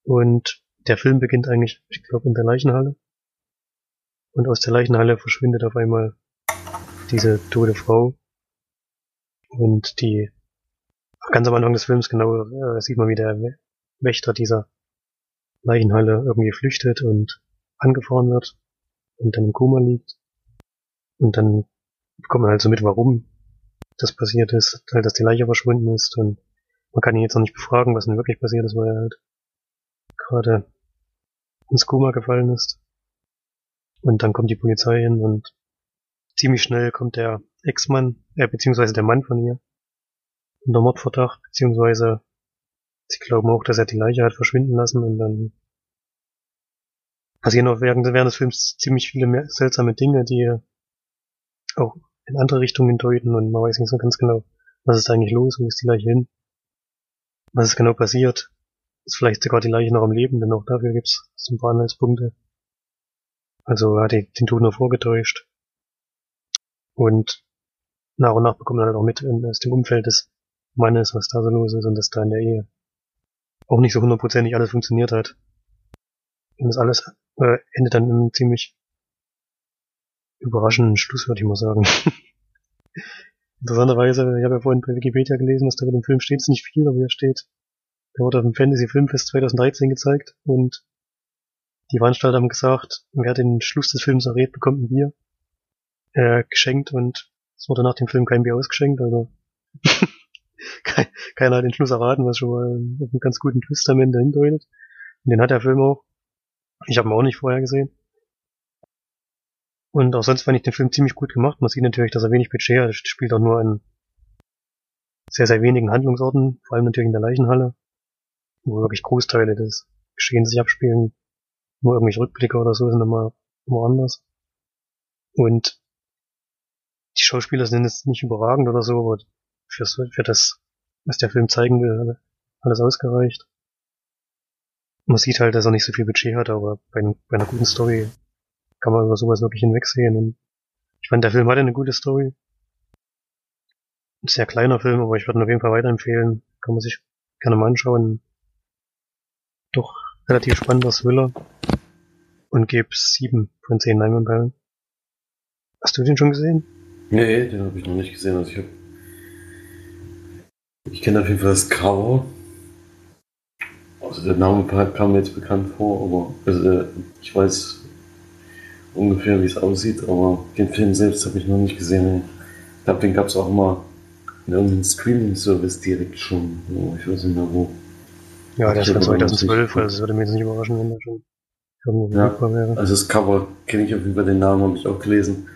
[SPEAKER 2] Und der Film beginnt eigentlich, ich glaube, in der Leichenhalle. Und aus der Leichenhalle verschwindet auf einmal diese tote Frau. Und die, ganz am Anfang des Films genau, äh, sieht man, wie der Wächter dieser Leichenhalle irgendwie flüchtet und angefahren wird und dann im Koma liegt. Und dann bekommt man halt so mit, warum das passiert ist, halt, dass die Leiche verschwunden ist und man kann ihn jetzt noch nicht befragen, was denn wirklich passiert ist, weil er halt gerade ins Koma gefallen ist. Und dann kommt die Polizei hin und ziemlich schnell kommt der Ex-Mann, äh, beziehungsweise der Mann von ihr, unter Mordverdacht, beziehungsweise sie glauben auch, dass er die Leiche hat verschwinden lassen und dann passieren auch während, während des Films ziemlich viele mehr, seltsame Dinge, die auch in andere Richtungen deuten und man weiß nicht so ganz genau, was ist da eigentlich los, wo ist die Leiche hin, was ist genau passiert, ist vielleicht sogar die Leiche noch am Leben, denn auch dafür gibt's so ein paar Anhaltspunkte. Also er hat den Tod nur vorgetäuscht. Und nach und nach bekommt man halt auch mit aus dem Umfeld des Mannes, was da so los ist und dass da in der Ehe auch nicht so hundertprozentig alles funktioniert hat. Und das alles äh, endet dann im ziemlich überraschenden Schluss, würde ich mal sagen. Interessanterweise, ich habe ja vorhin bei Wikipedia gelesen, dass da über dem Film steht, es nicht viel, aber hier steht, der wurde auf dem Fantasy Filmfest 2013 gezeigt und die Veranstalter haben gesagt, wer den Schluss des Films errät, bekommt ein Bier äh, geschenkt und es wurde nach dem Film kein Bier ausgeschenkt, also keiner hat den Schluss erraten, was schon mal einen ganz guten Twist am Ende hindeutet. Und den hat der Film auch. Ich habe ihn auch nicht vorher gesehen. Und auch sonst fand ich den Film ziemlich gut gemacht. Man sieht natürlich, dass er wenig Budget hat. Er spielt auch nur in sehr, sehr wenigen Handlungsorten, vor allem natürlich in der Leichenhalle, wo wirklich Großteile des Geschehens sich abspielen. Nur irgendwelche Rückblicke oder so sind immer woanders. Und die Schauspieler sind jetzt nicht überragend oder so, aber für, für das, was der Film zeigen will, alles ausgereicht. Man sieht halt, dass er nicht so viel Budget hat, aber bei, bei einer guten Story kann man über sowas wirklich hinwegsehen. Und ich fand, der Film hatte eine gute Story. Ein sehr kleiner Film, aber ich würde ihn auf jeden Fall weiterempfehlen. Kann man sich gerne mal anschauen. Doch relativ spannender Thriller. Und gebe sieben von zehn Leinwandperlen. Hast du den schon gesehen?
[SPEAKER 1] Nee, den habe ich noch nicht gesehen. Also ich habe ich kenne auf jeden Fall das Cover. Also der Name kam mir jetzt bekannt vor, aber also, ich weiß ungefähr, wie es aussieht, aber den Film selbst habe ich noch nicht gesehen. Ich glaube, den gab es auch mal in irgendeinem Streaming-Service direkt schon. Ich weiß nicht mehr wo.
[SPEAKER 2] Ja, der ist von 2012, also das würde mich jetzt nicht überraschen, wenn der schon
[SPEAKER 1] irgendwo ja, wäre. Also das Cover kenne ich auf jeden Fall, den Namen habe ich auch gelesen.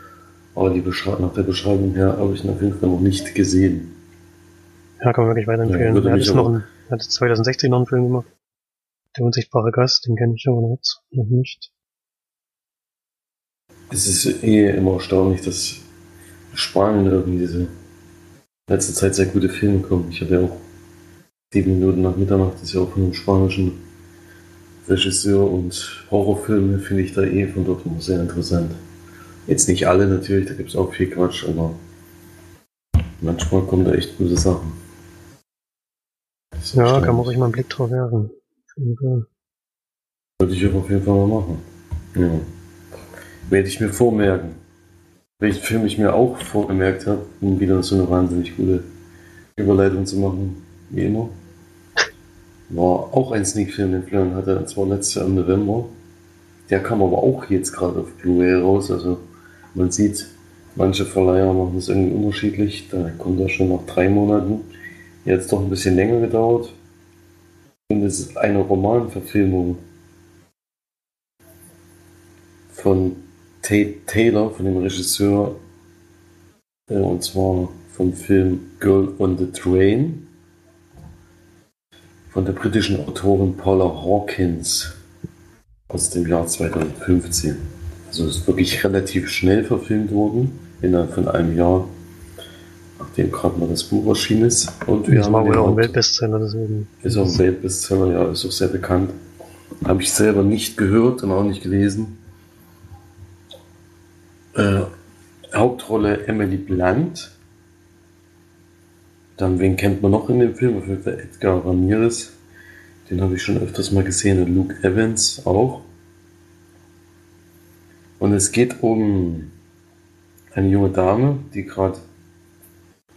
[SPEAKER 1] Aber die nach der Beschreibung her habe ich ihn auf jeden Fall noch nicht gesehen.
[SPEAKER 2] Ja, kann man wirklich weiterempfehlen. Ja, er hat, noch ein, hat 2016 noch einen Film gemacht. Der unsichtbare Gast, den kenne ich aber noch nicht.
[SPEAKER 1] Es ist eh immer erstaunlich, dass Spanien irgendwie diese letzte Zeit sehr gute Filme kommen. Ich habe ja auch sieben Minuten nach Mitternacht, ist ja auch von einem spanischen Regisseur und Horrorfilme finde ich da eh von dort immer sehr interessant. Jetzt nicht alle natürlich, da gibt es auch viel Quatsch, aber manchmal kommen da echt gute Sachen.
[SPEAKER 2] Ja, kann man sich mal einen Blick drauf werfen.
[SPEAKER 1] Würde ich auf jeden Fall mal machen. Ja. Werde ich mir vormerken. Welchen Film ich mir auch vorgemerkt habe, um wieder so eine wahnsinnig gute Überleitung zu machen, wie immer. War auch ein Sneak-Film, den Florian hatte, und zwar letztes Jahr im November. Der kam aber auch jetzt gerade auf Blu-ray raus. Also man sieht, manche Verleiher machen es irgendwie unterschiedlich. Da kommt er schon nach drei Monaten. Jetzt doch ein bisschen länger gedauert. Und es ist eine Romanverfilmung von Tate Taylor, von dem Regisseur, äh, und zwar vom Film Girl on the Train von der britischen Autorin Paula Hawkins aus dem Jahr 2015. Also ist wirklich relativ schnell verfilmt worden, innerhalb von einem Jahr, nachdem gerade mal das Buch erschienen ist.
[SPEAKER 2] Und wir das haben war wohl auch ein Weltbestseller, deswegen.
[SPEAKER 1] Ist auch ein Weltbestseller, ja, ist auch sehr bekannt. Habe ich selber nicht gehört und auch nicht gelesen. Äh, Hauptrolle Emily Blunt. Dann, wen kennt man noch in dem Film? Auf jeden Fall Edgar Ramirez. Den habe ich schon öfters mal gesehen. Und Luke Evans auch. Und es geht um eine junge Dame, die gerade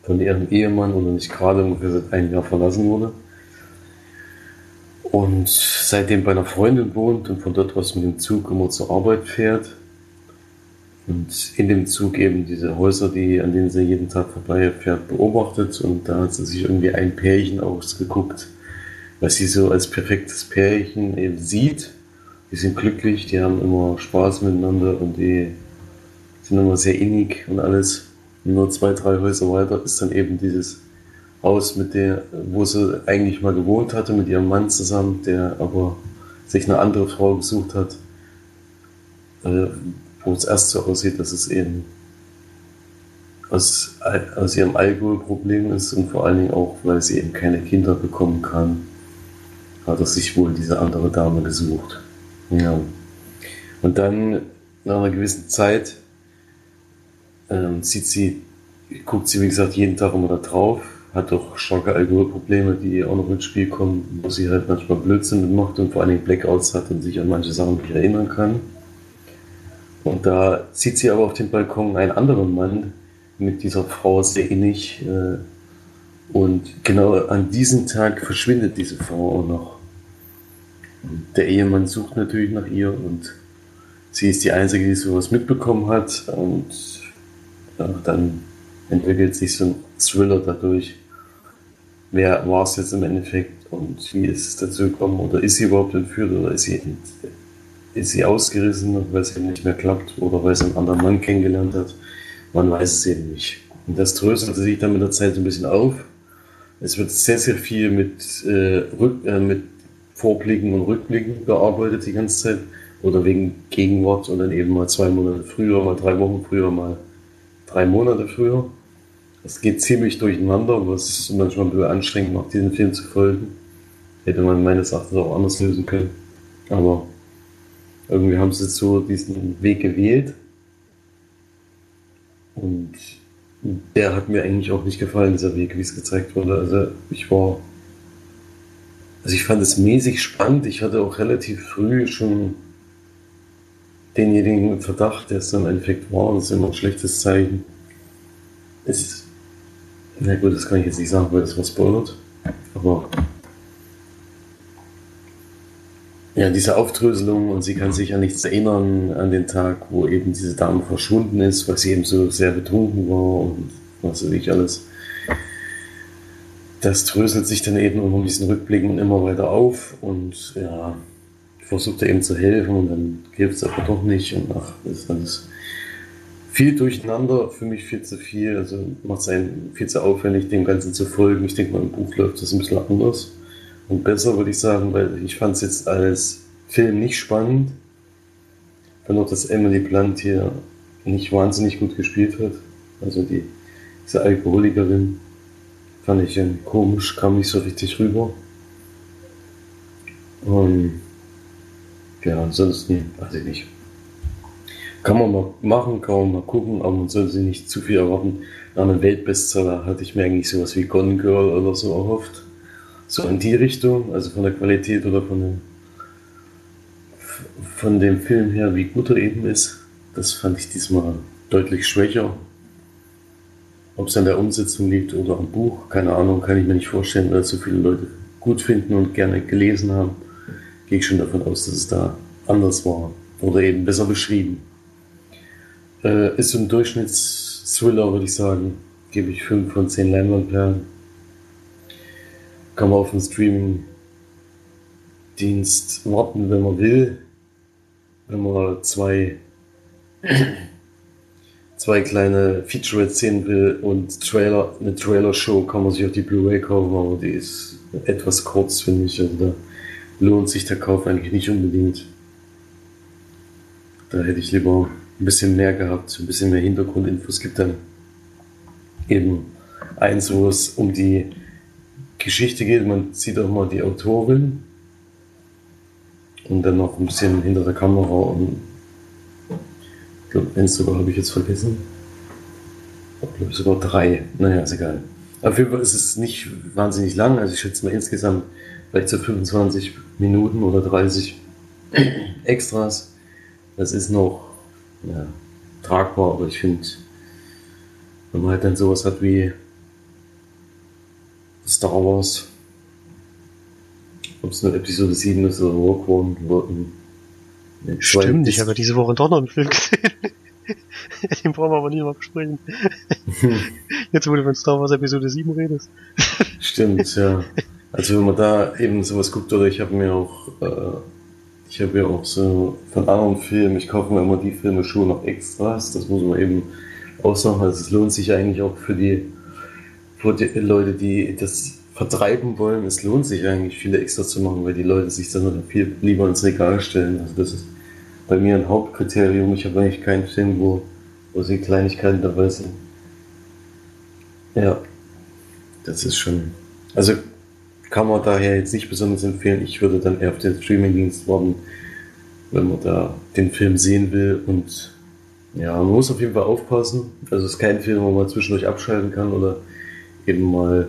[SPEAKER 1] von ihrem Ehemann oder nicht gerade ungefähr seit einem Jahr verlassen wurde. Und seitdem bei einer Freundin wohnt und von dort aus mit dem Zug immer zur Arbeit fährt. Und in dem Zug eben diese Häuser, die, an denen sie jeden Tag vorbeifährt, beobachtet. Und da hat sie sich irgendwie ein Pärchen ausgeguckt, was sie so als perfektes Pärchen eben sieht. Die sind glücklich, die haben immer Spaß miteinander und die sind immer sehr innig und alles. Und nur zwei, drei Häuser weiter ist dann eben dieses Haus, mit der, wo sie eigentlich mal gewohnt hatte, mit ihrem Mann zusammen, der aber sich eine andere Frau gesucht hat. Äh, wo es erst so aussieht, dass es eben aus, aus ihrem Alkoholproblem ist und vor allen Dingen auch, weil sie eben keine Kinder bekommen kann, hat er sich wohl diese andere Dame gesucht. Ja. Und dann nach einer gewissen Zeit ähm, sieht sie, guckt sie wie gesagt jeden Tag immer da drauf, hat auch starke Alkoholprobleme, die auch noch ins Spiel kommen, wo sie halt manchmal Blödsinn macht und vor allen Dingen Blackouts hat und sich an manche Sachen nicht erinnern kann. Und da sieht sie aber auf dem Balkon einen anderen Mann mit dieser Frau sehr innig. Äh, und genau an diesem Tag verschwindet diese Frau auch noch. Der Ehemann sucht natürlich nach ihr und sie ist die Einzige, die sowas mitbekommen hat. Und dann entwickelt sich so ein Thriller dadurch. Wer war es jetzt im Endeffekt und wie ist es dazu gekommen? Oder ist sie überhaupt entführt oder ist sie, ist sie ausgerissen, weil es eben nicht mehr klappt oder weil sie einen anderen Mann kennengelernt hat? Man weiß es eben nicht. Und das tröstelte sich dann mit der Zeit so ein bisschen auf. Es wird sehr, sehr viel mit, äh, Rück, äh, mit Vorblicken und Rückblicken gearbeitet die ganze Zeit. Oder wegen Gegenwart und dann eben mal zwei Monate früher, mal drei Wochen früher, mal drei Monate früher. Es geht ziemlich durcheinander, was manchmal ein bisschen anstrengend macht, diesen Film zu folgen. Hätte man meines Erachtens auch anders lösen können. Aber irgendwie haben sie so diesen Weg gewählt. Und der hat mir eigentlich auch nicht gefallen, dieser Weg, wie es gezeigt wurde. Also ich war, also ich fand es mäßig spannend. Ich hatte auch relativ früh schon denjenigen Verdacht, der es dann im Endeffekt war. Das ist immer ein schlechtes Zeichen. Es, na gut, das kann ich jetzt nicht sagen, weil das was spoilert. Aber ja, diese Aufdröselung und sie kann sich an nichts erinnern an den Tag, wo eben diese Dame verschwunden ist, weil sie eben so sehr betrunken war und was weiß ich alles. Das dröselt sich dann eben unter diesen Rückblicken immer weiter auf und ja, versucht er eben zu helfen und dann hilft es aber doch nicht und ach, das ist alles viel durcheinander, für mich viel zu viel, also macht es einen viel zu aufwendig, dem Ganzen zu folgen. Ich denke mal, im Buch läuft das ein bisschen anders und besser, würde ich sagen, weil ich fand es jetzt als Film nicht spannend. Fand auch, dass Emily Blunt hier nicht wahnsinnig gut gespielt hat. Also die, diese Alkoholikerin fand ich komisch, kam nicht so richtig rüber. Und ja, ansonsten weiß ich nicht. Kann man mal machen, kann man mal gucken, aber man sollte sich nicht zu viel erwarten. Nach einem Weltbestseller hatte ich mir eigentlich sowas wie Gone Girl oder so erhofft so in die Richtung, also von der Qualität oder von dem, von dem Film her, wie gut er eben ist. Das fand ich diesmal deutlich schwächer. Ob es an der Umsetzung liegt oder am Buch, keine Ahnung, kann ich mir nicht vorstellen, weil so viele Leute gut finden und gerne gelesen haben. Gehe ich schon davon aus, dass es da anders war oder eben besser beschrieben. Äh, ist so ein Durchschnittsthriller, würde ich sagen. Gebe ich 5 von 10 Leinwandperlen kann man auf dem Streaming-Dienst warten, wenn man will. Wenn man zwei, zwei kleine Feature sehen will und Trailer, eine Trailer-Show kann man sich auf die Blu-ray kaufen, aber die ist etwas kurz, finde ich. Also da lohnt sich der Kauf eigentlich nicht unbedingt. Da hätte ich lieber ein bisschen mehr gehabt, ein bisschen mehr Hintergrundinfos. Es gibt dann eben eins, wo es um die Geschichte geht. Man sieht auch mal die Autorin und dann noch ein bisschen hinter der Kamera und ich glaube, eins sogar habe ich jetzt vergessen. Ich glaube sogar drei. Naja, ist egal. Auf jeden Fall ist es nicht wahnsinnig lang. Also ich schätze mal insgesamt vielleicht so 25 Minuten oder 30 Extras. Das ist noch ja, tragbar, aber ich finde, wenn man halt dann sowas hat wie Star Wars, ob es nur Episode 7 ist oder Rogue One, oder
[SPEAKER 2] Stimmt, ich habe diese Woche doch noch einen Film gesehen. Den brauchen wir aber nie mal besprechen. Jetzt, wo du von Star Wars Episode 7 redest.
[SPEAKER 1] Stimmt, ja. Also wenn man da eben sowas guckt, oder ich habe mir auch, äh, ich habe ja auch so von anderen Filmen, ich kaufe mir immer die Filme schon noch extras, das muss man eben aussagen, also es lohnt sich eigentlich auch für die, Leute, die das vertreiben wollen, es lohnt sich eigentlich viele extra zu machen, weil die Leute sich dann viel lieber ins Regal stellen. Also das ist bei mir ein Hauptkriterium. Ich habe eigentlich keinen Film, wo, wo sie Kleinigkeiten dabei sind. Ja, das ist schon. Also kann man daher jetzt nicht besonders empfehlen. Ich würde dann eher auf den Streamingdienst warten, wenn man da den Film sehen will. Und ja, man muss auf jeden Fall aufpassen. Also es ist kein Film, wo man zwischendurch abschalten kann oder eben mal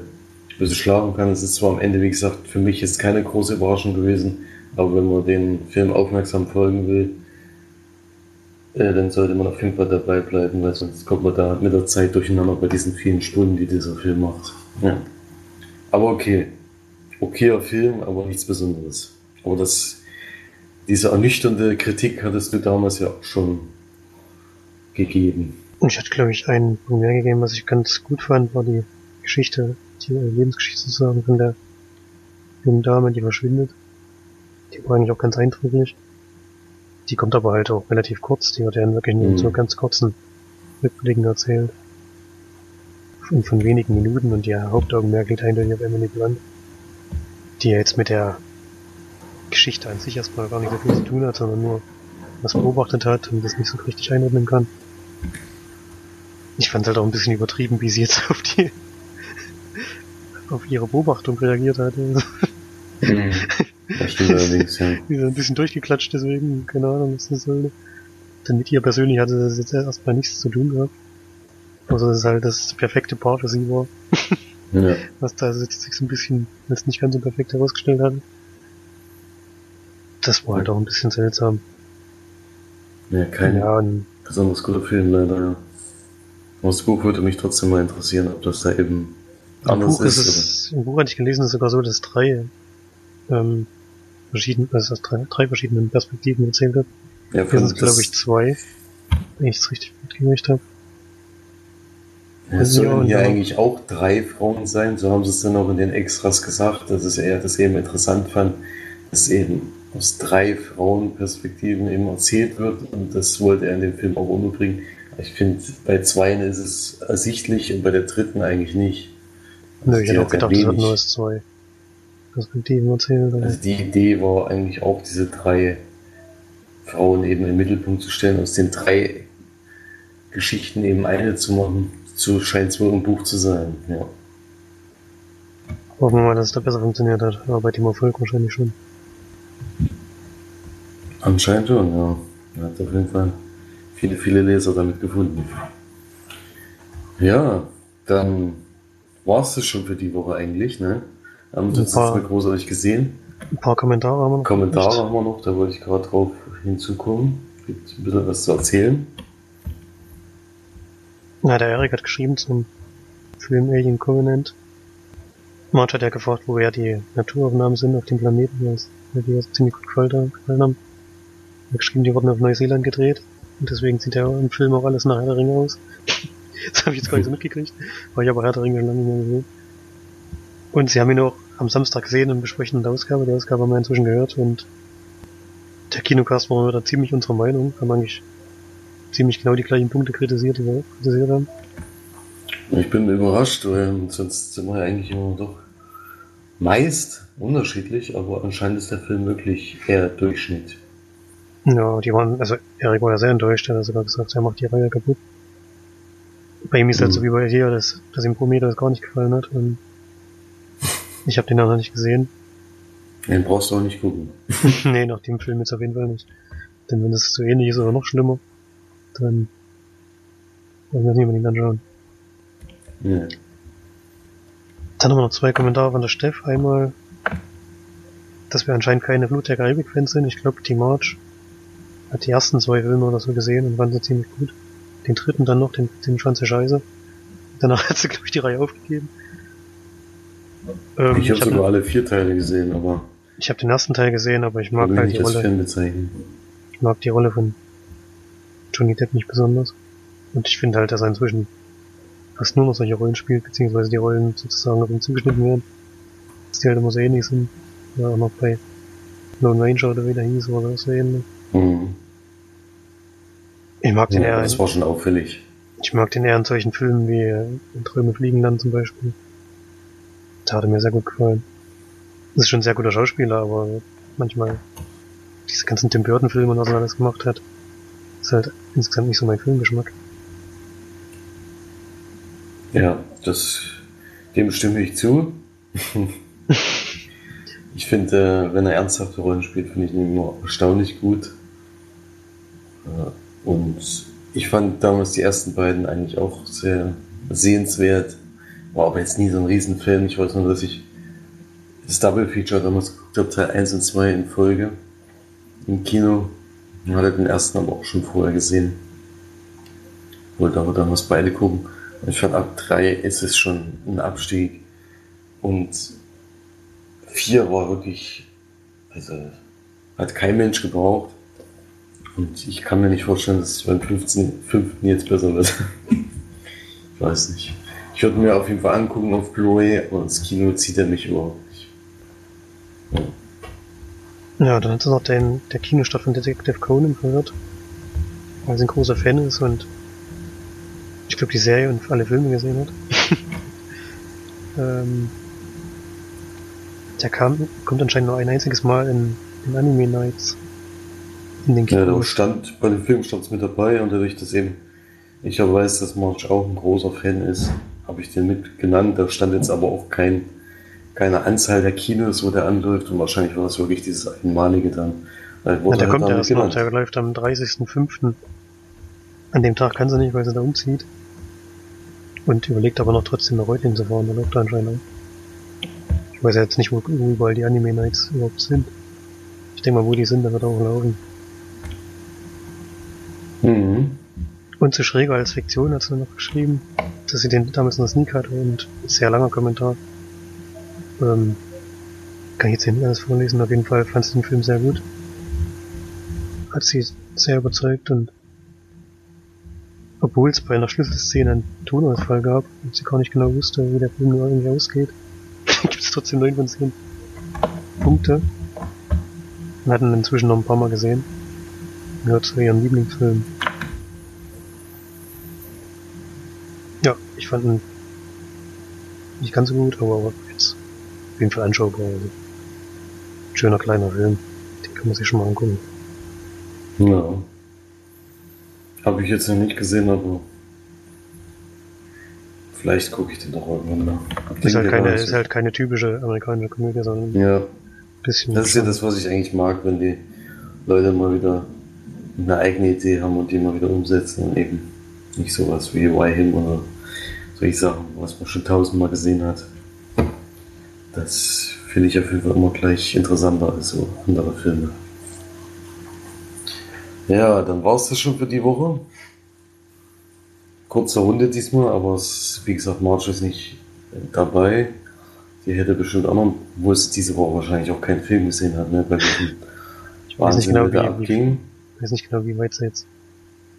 [SPEAKER 1] schlafen kann. Es ist zwar am Ende, wie gesagt, für mich ist keine große Überraschung gewesen, aber wenn man den Film aufmerksam folgen will, äh, dann sollte man auf jeden Fall dabei bleiben, weil sonst kommt man da mit der Zeit durcheinander bei diesen vielen Stunden, die dieser Film macht. Ja. Aber okay. Okayer Film, aber nichts Besonderes. Aber das, diese ernüchternde Kritik hattest du damals ja auch schon gegeben.
[SPEAKER 2] Ich hatte, glaube ich, einen Punkt mehr gegeben, was ich ganz gut fand, war die Geschichte die Lebensgeschichte sozusagen von der jungen Dame, die verschwindet. Die war eigentlich auch ganz eindrücklich. Die kommt aber halt auch relativ kurz, die wird ja wirklich nur in so mhm. ganz kurzen Rückblicken erzählt. Und von wenigen Minuten und ihr Hauptaugenmerk liegt eindeutig auf Emily Blunt, die ja jetzt mit der Geschichte an sich erstmal gar nicht so viel zu tun hat, sondern nur was beobachtet hat und das nicht so richtig einordnen kann. Ich fand halt auch ein bisschen übertrieben, wie sie jetzt auf die auf ihre Beobachtung reagiert hat. Mhm. Das stimmt allerdings, ja. Die ist ein bisschen durchgeklatscht, deswegen, keine Ahnung, was das soll. Denn mit ihr persönlich hatte das jetzt erstmal nichts zu tun gehabt. Also das ist halt das perfekte Paar für sie war. Ja. Was da sich so ein bisschen als nicht ganz so perfekt herausgestellt hat. Das war halt auch ein bisschen seltsam.
[SPEAKER 1] Ja, kein ja, besonders guter Film leider, ja. Das Buch würde mich trotzdem mal interessieren, ob das da eben
[SPEAKER 2] im Buch ist, es, im Buch hatte ich gelesen, ist sogar so, dass drei ähm, verschiedene, also aus drei, drei verschiedenen Perspektiven erzählt wird. Ja, Hier sind glaube ich zwei, wenn ich es richtig mitgekriegt habe.
[SPEAKER 1] Ja, es sollen hier eigentlich auch drei Frauen sein, so haben sie es dann auch in den Extras gesagt, dass es er das eben interessant fand, dass eben aus drei Frauenperspektiven eben erzählt wird und das wollte er in dem Film auch unterbringen. Ich finde, bei zweien ist es ersichtlich und bei der dritten eigentlich nicht.
[SPEAKER 2] Nö, ich hätte auch gedacht, es wird nur zwei Perspektiven erzählt.
[SPEAKER 1] Also die Idee war eigentlich auch, diese drei Frauen eben im Mittelpunkt zu stellen, aus den drei Geschichten eben eine zu machen. So scheint es wohl im Buch zu sein, ja.
[SPEAKER 2] Hoffen wir mal, dass es da besser funktioniert hat, aber bei dem Erfolg wahrscheinlich schon.
[SPEAKER 1] Anscheinend schon, ja. Er hat auf jeden Fall viele, viele Leser damit gefunden. Ja, dann war es das schon für die Woche eigentlich, ne? Haben wir das paar, jetzt mal großartig gesehen.
[SPEAKER 2] Ein paar Kommentare haben wir noch.
[SPEAKER 1] Kommentare nicht. haben wir noch, da wollte ich gerade drauf hinzukommen. Gibt ein bisschen was zu erzählen.
[SPEAKER 2] Na, der Erik hat geschrieben zum Film Alien Covenant. Marge hat ja gefragt, wo ja die Naturaufnahmen sind auf dem Planeten, weil die das ziemlich gut gefallen haben. Er hat geschrieben, die wurden auf Neuseeland gedreht. Und deswegen sieht ja im Film auch alles nach Herr der Ringe aus. Das habe ich jetzt gar nicht so mitgekriegt, weil ich aber Herr der Ringe lange nicht mehr gesehen. Und sie haben ihn auch am Samstag gesehen und besprechen in der Ausgabe. Die Ausgabe haben wir inzwischen gehört und der Kinocast war da ziemlich unserer Meinung, haben eigentlich ziemlich genau die gleichen Punkte kritisiert, die wir auch kritisiert haben.
[SPEAKER 1] Ich bin überrascht, weil sonst sind wir ja eigentlich immer doch meist unterschiedlich, aber anscheinend ist der Film wirklich eher Durchschnitt.
[SPEAKER 2] Ja, die waren, also Erik war ja sehr enttäuscht, er hat sogar gesagt, er macht die Reihe kaputt. Bei ihm ist mhm. halt so wie bei dir, dass, dass ihm Prometheus gar nicht gefallen hat. Und ich habe den auch noch nicht gesehen.
[SPEAKER 1] Den brauchst du auch nicht gucken.
[SPEAKER 2] nee, nach dem Film jetzt auf jeden Fall nicht. Denn wenn es so ähnlich ist oder noch schlimmer, dann wollen wir unbedingt anschauen.
[SPEAKER 1] Ja.
[SPEAKER 2] Dann haben wir noch zwei Kommentare von der Steff. Einmal, dass wir anscheinend keine Blut der Karibik-Fans sind. Ich glaube, die March hat die ersten zwei Filme oder so gesehen und fand sie ziemlich gut. Den dritten dann noch, den, den sie scheiße. Danach hat sie, glaube ich, die Reihe aufgegeben.
[SPEAKER 1] Ähm, ich habe sogar alle vier Teile gesehen, aber.
[SPEAKER 2] Ich habe den ersten Teil gesehen, aber ich mag halt die Rolle. Ich mag die Rolle von Johnny Depp nicht besonders. Und ich finde halt, dass er inzwischen fast nur noch solche Rollen spielt, beziehungsweise die Rollen sozusagen auf ihn zugeschnitten werden. Dass die halt immer so ähnlich sind. Ja, auch noch bei Lone Ranger oder wie der hieß oder so ähnlich. Mhm. Ich mag den ja, eher.
[SPEAKER 1] Das war schon auffällig.
[SPEAKER 2] Ich mag den eher in solchen Filmen wie in Träume fliegen dann zum Beispiel. Da hat er mir sehr gut gefallen. Das ist schon ein sehr guter Schauspieler, aber manchmal diese ganzen Tim Burton Filme und was er alles gemacht hat, ist halt insgesamt nicht so mein Filmgeschmack.
[SPEAKER 1] Ja, das, dem stimme ich zu. ich finde, äh, wenn er ernsthafte Rollen spielt, finde ich ihn immer erstaunlich gut. Und ich fand damals die ersten beiden eigentlich auch sehr sehenswert. War aber jetzt nie so ein Riesenfilm. Ich weiß nur, dass ich das Double Feature damals geguckt habe, Teil 1 und 2 in Folge im Kino. Ich hatte den ersten aber auch schon vorher gesehen. Wollte aber damals beide gucken. Und ich fand ab 3 ist es schon ein Abstieg. Und 4 war wirklich, also hat kein Mensch gebraucht. Und ich kann mir nicht vorstellen, dass es beim 15, 5. jetzt besser wird. ich weiß nicht. Ich würde mir auf jeden Fall angucken auf Blu-ray, aber ins Kino zieht er mich überhaupt nicht.
[SPEAKER 2] Ja, dann hat er noch den, der Kinostart von Detective Conan gehört. Weil er ein großer Fan ist und ich glaube die Serie und alle Filme gesehen hat. ähm, der kam, kommt anscheinend nur ein einziges Mal in, in Anime Nights
[SPEAKER 1] in den. Ja, da stand, bei dem Film stand es mit dabei und dadurch, dass eben ich ja weiß, dass March auch ein großer Fan ist, habe ich den mit genannt. Da stand jetzt aber auch kein, keine Anzahl der Kinos, wo der anläuft und wahrscheinlich war das wirklich dieses einmalige dann.
[SPEAKER 2] Ja, der halt kommt ja erst noch, der läuft am 30.05. An dem Tag kann sie nicht, weil sie da umzieht. Und überlegt aber noch trotzdem nach Reutlingen zu fahren, da läuft er anscheinend auch. Ich weiß ja jetzt nicht, wo, überall die Anime Nights überhaupt sind. Ich denke mal, wo die sind, da wird er auch laufen. Mhm. Und zu Schräger als Fiktion hat sie noch geschrieben, dass sie den damals der Sneak hatte und sehr langer Kommentar. Ähm, kann ich jetzt nicht alles vorlesen, auf jeden Fall fand sie den Film sehr gut. Hat sie sehr überzeugt und obwohl es bei einer Schlüsselszene einen Tonausfall gab und sie gar nicht genau wusste, wie der Film nur irgendwie ausgeht, gibt es trotzdem 9 von 10 Punkte. Wir hatten ihn inzwischen noch ein paar Mal gesehen. Gehört zu ihrem Lieblingsfilm. Ja, ich fand ihn nicht ganz so gut, aber jetzt auf jeden Fall anschaubar. Also, schöner kleiner Film. Den kann man sich schon mal angucken.
[SPEAKER 1] Ja. Habe ich jetzt noch nicht gesehen, aber vielleicht gucke ich den doch irgendwann nach.
[SPEAKER 2] Ist halt, keine, ist halt keine typische amerikanische Komödie, sondern
[SPEAKER 1] ja. bisschen. Das ist ja das, was ich eigentlich mag, wenn die Leute mal wieder eine eigene Idee haben und die mal wieder umsetzen und eben nicht sowas wie Why Him oder solche Sachen, was man schon tausendmal gesehen hat. Das finde ich auf jeden Fall immer gleich interessanter als so andere Filme. Ja, dann war es das schon für die Woche. Kurze Runde diesmal, aber es, wie gesagt, Marge ist nicht dabei. Die hätte bestimmt auch noch, wo es diese Woche wahrscheinlich auch keinen Film gesehen hat, ne, bei diesem
[SPEAKER 2] ich weiß nicht genau, wie, abging. Ich weiß nicht genau, wie weit sie jetzt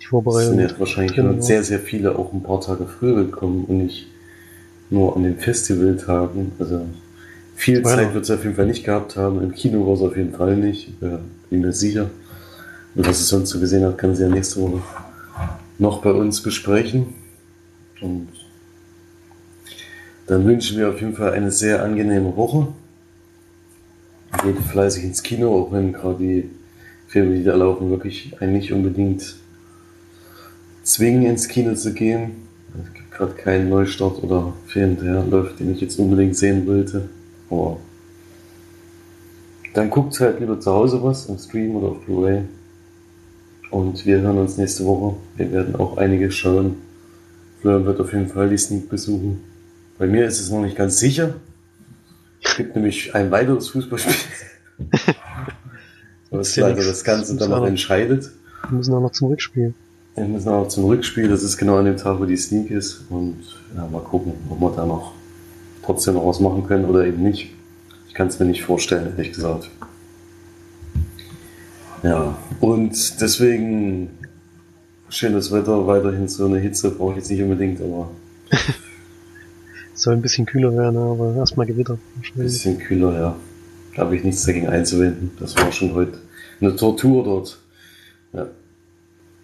[SPEAKER 1] die Vorbereitung. Es sind jetzt wahrscheinlich genau. sehr, sehr viele auch ein paar Tage früher gekommen und nicht nur an den Festivaltagen. Also viel ja. Zeit wird es auf jeden Fall nicht gehabt haben. Im Kino war es auf jeden Fall nicht. Ich bin mir sicher. Und was es sonst so gesehen hat, kann sie ja nächste Woche noch bei uns besprechen. Und dann wünschen wir auf jeden Fall eine sehr angenehme Woche. Geht fleißig ins Kino, auch wenn gerade die Filme, die da laufen, wirklich einen nicht unbedingt zwingen, ins Kino zu gehen. Es gibt gerade keinen Neustart oder Film, der läuft, den ich jetzt unbedingt sehen wollte. Aber dann guckt halt lieber zu Hause was im Stream oder auf Blu-ray. Und wir hören uns nächste Woche. Wir werden auch einiges schauen. Florian wird auf jeden Fall die Sneak besuchen. Bei mir ist es noch nicht ganz sicher. Es gibt nämlich ein weiteres Fußballspiel. was
[SPEAKER 2] ja
[SPEAKER 1] leider das Ganze dann noch entscheidet.
[SPEAKER 2] Wir müssen auch noch zum Rückspiel.
[SPEAKER 1] Wir müssen auch zum Rückspiel. Das ist genau an dem Tag, wo die Sneak ist. Und ja, mal gucken, ob wir da noch trotzdem noch was machen können oder eben nicht. Ich kann es mir nicht vorstellen, ehrlich gesagt. Ja, und deswegen schönes Wetter, weiterhin so eine Hitze brauche ich jetzt nicht unbedingt, aber
[SPEAKER 2] Es soll ein bisschen kühler werden, aber erstmal Gewitter.
[SPEAKER 1] ein bisschen kühler, ja. Habe ich nichts dagegen einzuwenden. Das war schon heute eine Tortur dort. Ja.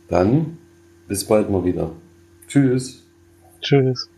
[SPEAKER 1] Dann bis bald mal wieder. Tschüss.
[SPEAKER 2] Tschüss.